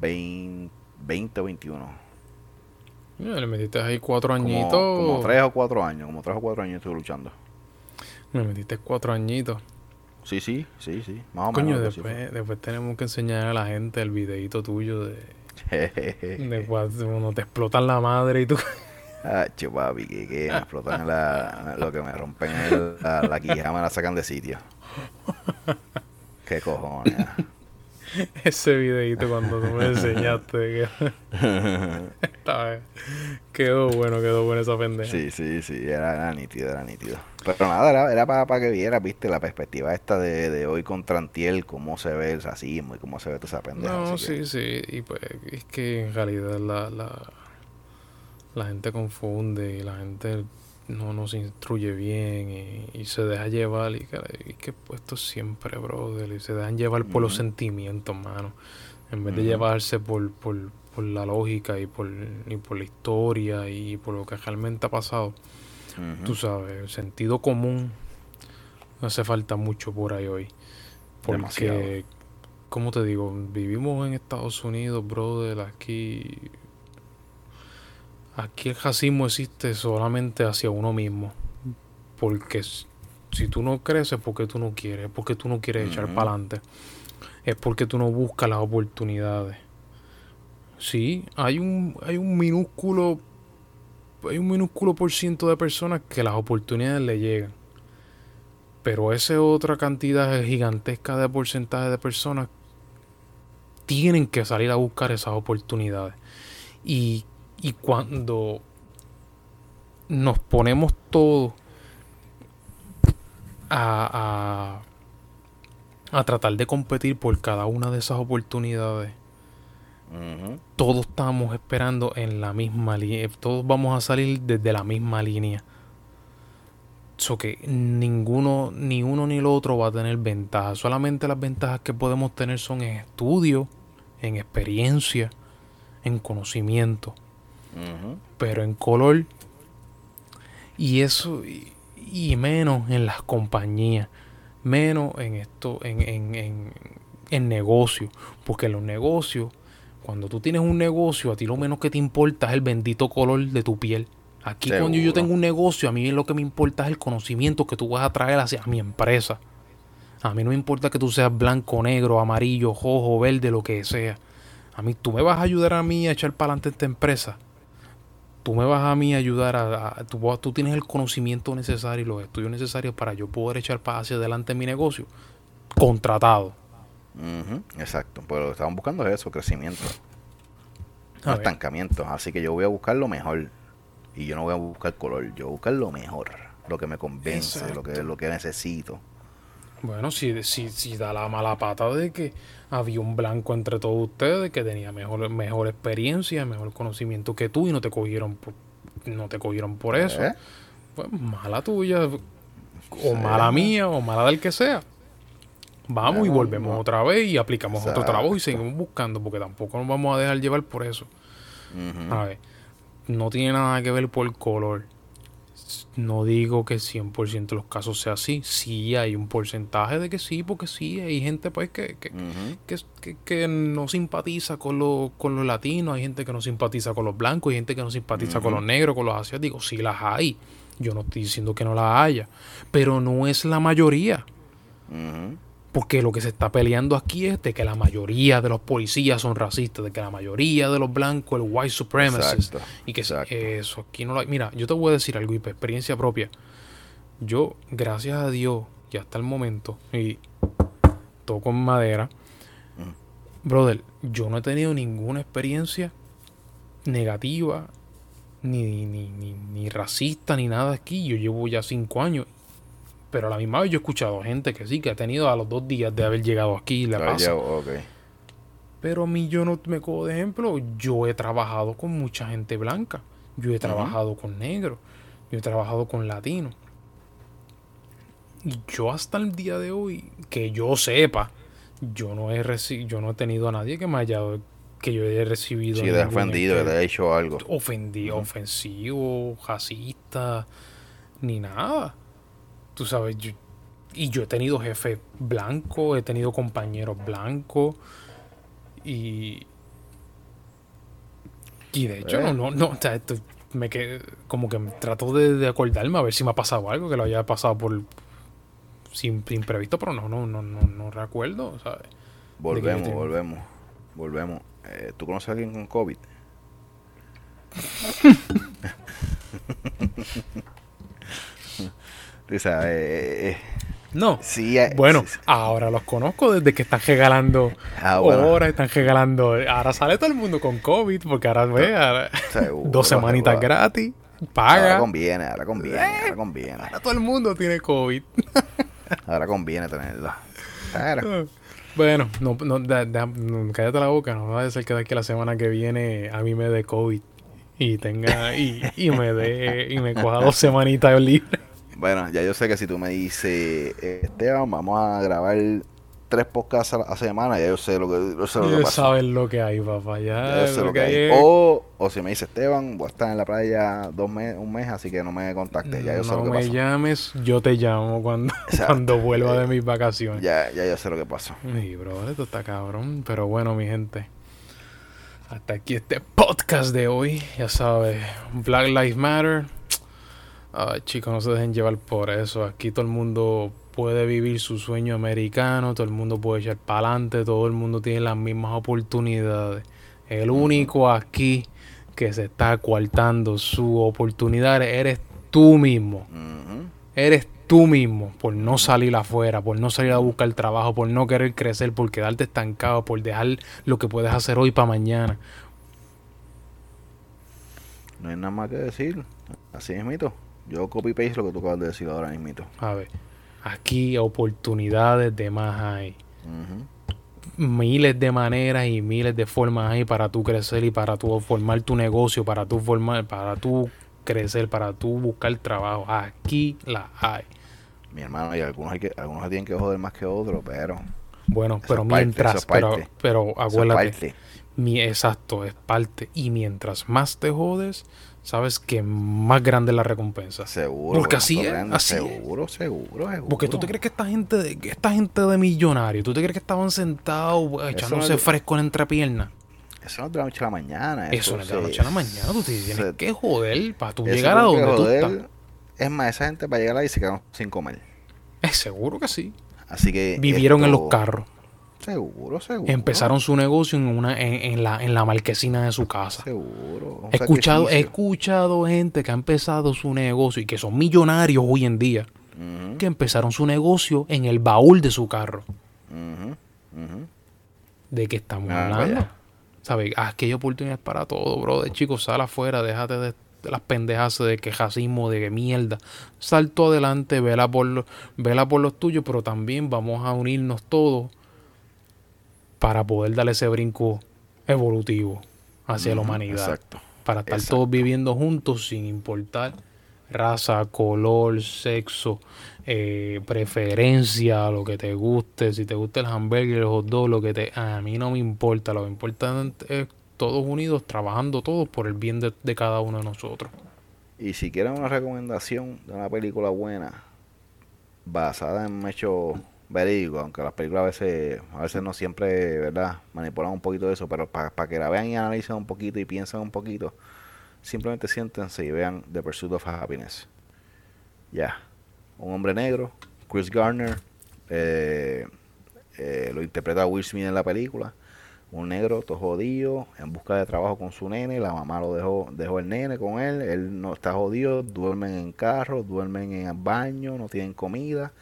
20, 20 o 21. Ya, le metiste ahí cuatro añitos. como 3 o 4 años. Como 3 o 4 años estuve luchando. Me metiste cuatro añitos. Sí, sí, sí, sí. Más o Coño, menos. después, después tenemos que enseñar a la gente el videito tuyo de, de cuando te explotan la madre y tú. Ah, che, papi, que, que me explotan la, lo que me rompen el- la, la quijada, me la sacan de sitio. Qué cojones. Ese videito cuando tú me enseñaste. que- Esta. Quedó bueno, quedó bueno esa pendeja. Sí, sí, sí, era, era nítido, era nítido. Pero nada, era, era para, que vieras, viste, la perspectiva esta de, de hoy contra Antiel, cómo se ve el racismo y cómo se ve toda esa pendeja. No, que- sí, sí. Y pues es que en realidad la, la, la gente confunde y la gente no nos instruye bien y, y se deja llevar. Y, cara, y que esto siempre, brother. Y se dejan llevar por los sentimientos, mano. En vez de llevarse por, por, por la lógica y por, y por la historia y por lo que realmente ha pasado. Tú sabes, el sentido común no hace falta mucho por ahí hoy. Demasiado. Porque, como te digo, vivimos en Estados Unidos, brother, aquí Aquí el racismo existe solamente hacia uno mismo. Porque si tú no creces, porque tú no quieres, porque tú no quieres echar para adelante. Es porque tú no buscas las oportunidades. Sí, hay un, hay un minúsculo, hay un minúsculo por ciento de personas que las oportunidades le llegan. Pero esa otra cantidad gigantesca de porcentaje de personas tienen que salir a buscar esas oportunidades. Y, y cuando nos ponemos todos a, a, tratar de competir por cada una de esas oportunidades, todos estamos esperando en la misma línea, todos vamos a salir desde la misma línea. So que ninguno, ni uno ni el otro va a tener ventaja. Solamente las ventajas que podemos tener son en estudio, en experiencia, en conocimiento. Pero en color. Y eso. Y, menos en las compañías. Menos en esto. En, en, en, en negocios. Porque en los negocios. Cuando tú tienes un negocio, a ti lo menos que te importa es el bendito color de tu piel. Aquí cuando yo tengo un negocio, a mí lo que me importa es el conocimiento que tú vas a traer hacia mi empresa. A mí no me importa que tú seas blanco, negro, amarillo, rojo, verde, lo que sea. A mí, tú me vas a ayudar a mí a echar para adelante esta empresa. Tú me vas a mí a ayudar a... tú, tienes el conocimiento necesario y los estudios necesarios para yo poder echar para hacia adelante mi negocio. Contratado. exacto. Pues lo que estaban buscando es eso, crecimiento. No estancamiento. Así que yo voy a buscar lo mejor. Y yo no voy a buscar color, yo voy a buscar lo mejor, lo que me convence, lo que, lo que necesito. Bueno, si, si, si da la mala pata de que había un blanco entre todos ustedes que tenía mejor, mejor experiencia, mejor conocimiento que tú y no te cogieron por, no te cogieron por eso. ¿Eh? Pues mala tuya, o mala mía, o mala del que sea. Vamos y volvemos otra vez y aplicamos otro trabajo y seguimos buscando, porque tampoco nos vamos a dejar llevar por eso. A ver no tiene nada que ver por el color. No digo que 100% de los casos sea así. Sí hay un porcentaje de que sí, porque sí, hay gente pues que, que, que, no simpatiza con, lo, con los latinos, hay gente que no simpatiza con los blancos, hay gente que no simpatiza con los negros, con los asiáticos. Sí las hay. Yo no estoy diciendo que no las haya. Pero no es la mayoría. Porque lo que se está peleando aquí es de que la mayoría de los policías son racistas, de que la mayoría de los blancos, el white supremacist. y que eso aquí no lo hay. Mira, yo te voy a decir algo y por experiencia propia. Yo, gracias a Dios, y hasta el momento, y toco en madera, mm. brother, yo no he tenido ninguna experiencia negativa, ni, ni, ni, ni racista, ni nada aquí. Yo llevo ya cinco años pero a la misma vez yo he escuchado gente que sí, que ha tenido a los dos días de haber llegado aquí la pasa. Pero a mí yo no me cojo de ejemplo. Yo he trabajado con mucha gente blanca. Yo he trabajado con negros. Yo he trabajado con latinos. Y yo hasta el día de hoy, que yo sepa, yo no he yo no he tenido a nadie que me haya que yo haya recibido. Sí, de ofendido, le he hecho algo. Ofendido, ofensivo, racista, ni nada. Tú sabes, y yo he tenido jefe blanco, he tenido compañeros blancos y... Y de hecho, no, no, no, o sea, me quedé, como que trato de, acordarme a ver si me ha pasado algo que lo haya pasado por sin imprevisto, pero no, no, no, no, no recuerdo, ¿sabes? Volvemos, volvemos, volvemos. Eh, ¿Tú conoces a alguien con COVID? O sea, eh, eh, no. Sí, eh, bueno, ahora los conozco desde que están regalando ah, ahora están regalando. Ahora sale todo el mundo con COVID, porque ahora ve, dos semanitas gratis, paga. Ahora conviene, ahora conviene, ahora conviene. Ahora todo el mundo tiene COVID. ahora conviene tenerlo. Bueno, no, no, cállate la boca, no va a ser que de aquí la semana que viene a mí me dé COVID y tenga y, y me dé y me coja dos semanitas libres. Bueno, ya yo sé que si tú me dices, Esteban, vamos a grabar tres podcasts a la semana, ya yo sé lo que, yo sé lo que sabes lo que hay, papá. Ya, sé lo que, hay. O, o si me dice Esteban, voy a estar en la playa dos meses, un mes, así que no me contactes. Ya yo sé lo que me llames, yo te llamo cuando, cuando vuelva de mis vacaciones. Ya, ya yo sé lo que pasó. Sí, bro, esto está cabrón. Pero bueno, mi gente. Hasta aquí este podcast de hoy. Ya sabes, Black Lives Matter. Ay, chicos, no se dejen llevar por eso. Aquí todo el mundo puede vivir su sueño americano, todo el mundo puede echar para adelante, todo el mundo tiene las mismas oportunidades. El único aquí que se está coartando su oportunidad eres tú mismo. Eres tú mismo por no salir afuera, por no salir a buscar trabajo, por no querer crecer, por quedarte estancado, por dejar lo que puedes hacer hoy para mañana. No hay nada más que decir. Así es, mito. Yo copy paste lo que tú acabas de decir ahora mismo. A ver, aquí oportunidades de más hay. Miles de maneras y miles de formas hay para tú crecer y para tú formar tu negocio, para tú formar, para tú crecer, para tú buscar trabajo. Aquí la hay. Mi hermano, y algunos, hay que, algunos se tienen que joder más que otros, pero. Bueno, Eso pero parte, mientras, pero, pero acuérdate, parte. mi, exacto, es parte. Y mientras más te jodes, sabes que más grande es la recompensa. Seguro. Porque así es, hablando, así es. Seguro, seguro, seguro. Porque tú te crees que esta gente de, que esta gente de millonarios, tú te crees que estaban sentados eh, echándose no fresco en entrepiernas. Eso no es de la noche a la mañana. Eso no es de la noche a la mañana. Tú te tienes se- que joder para tú llegar a donde tú joder. estás. Es más, esa gente para llegar ahí se quedaron sin comer. Es seguro que sí. Así que. Vivieron en los carros. Seguro, seguro. Empezaron su negocio en una en, en la, en la marquesina de su casa. Seguro. He escuchado, he escuchado gente que ha empezado su negocio y que son millonarios hoy en día, que empezaron su negocio en el baúl de su carro. ujú, ujú. ¿De qué estamos Ah, hablando? ¿Sabes? Aquí hay oportunidades para todo, bro. Chicos, sal afuera, déjate de, las pendejas de quejasismo, de que mierda. Salto adelante, vela por, lo- vela por los tuyos, pero también vamos a unirnos todos para poder darle ese brinco evolutivo hacia la humanidad. Exacto. Para estar exacto. todos viviendo juntos sin importar raza, color, sexo, eh, preferencia, lo que te guste, si te gusta el hamburger, el hot dog, lo que te... A mí no me importa, lo importante es todos unidos, trabajando todos por el bien de, de cada uno de nosotros. Y si quieren una recomendación de una película buena, basada en hechos verídicos, aunque las películas a veces, a veces no siempre, ¿verdad? Manipulan un poquito eso, pero para que la vean y analicen un poquito y piensen un poquito, simplemente siéntense y vean The Pursuit of Happiness. Ya. Un hombre negro, Chris Garner, eh, eh, lo interpreta Will Smith en la película. Un negro, todo jodido, en busca de trabajo con su nene. La mamá lo dejó, dejó el nene con él. Él no está jodido, duermen en carros, duermen en el baño, no tienen comida.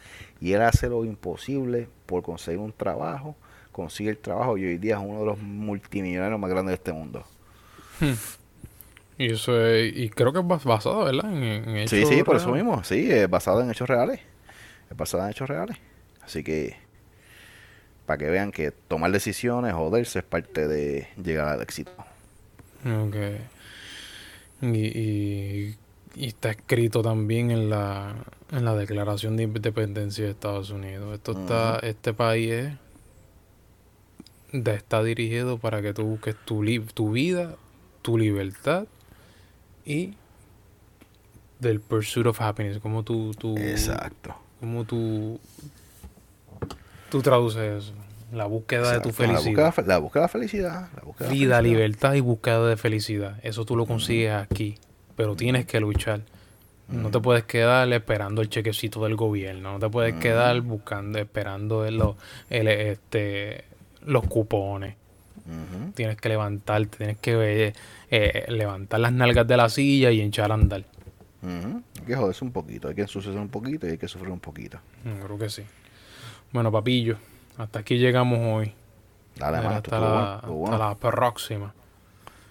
Y él hace lo imposible por conseguir un trabajo. Consigue el trabajo y hoy día es uno de los multimillonarios más grandes de este mundo. Y eso es, y creo que es bas- basado, ¿verdad? En, en Sí, hechos sí, por eso mismo. Sí, es basado en hechos reales. Es basado en hechos reales. Así que, para que vean que tomar decisiones, joderse, es parte de llegar al éxito. Ok. Y, y, y está escrito también en la, en la Declaración de Independencia de Estados Unidos. Esto está, este país es, está dirigido para que tú busques tu, li- tu vida, tu libertad y del pursuit of happiness. Como tú, tú, Exacto. cómo tú, tú traduces eso. La búsqueda de tu Exacto. La felicidad. búsqueda, la búsqueda de la felicidad. La búsqueda de Vida, felicidad. libertad y búsqueda de felicidad. Eso tú lo consigues aquí. Pero tienes que luchar. No te puedes quedar esperando el chequecito del gobierno. No te puedes quedar buscando, esperando el, lo- el, este, los cupones. Ujú. Tienes que levantarte, tienes que eh, eh, levantar las nalgas de la silla y echar a andar. Ujú. Hay que joderse un poquito, hay que ensuciarse un poquito y hay que sufrir un poquito. Mm, Creo que sí. Bueno, papillo, hasta aquí llegamos hoy. Dale hasta, la, bueno. hasta la próxima.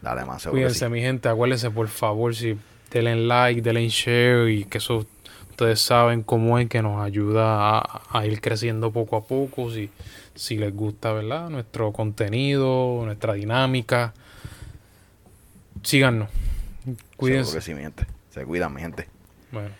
Dale más, seguro Cuídense, sí. mi gente. Acuérdense, por favor, si denle like, denle share y que eso ustedes saben cómo es que nos ayuda a, a ir creciendo poco a poco. Si, si les gusta, ¿verdad? Nuestro contenido, nuestra dinámica. Síganos. Seguro Cuídense. que sí, mi gente. Se cuidan, mi gente. Bueno.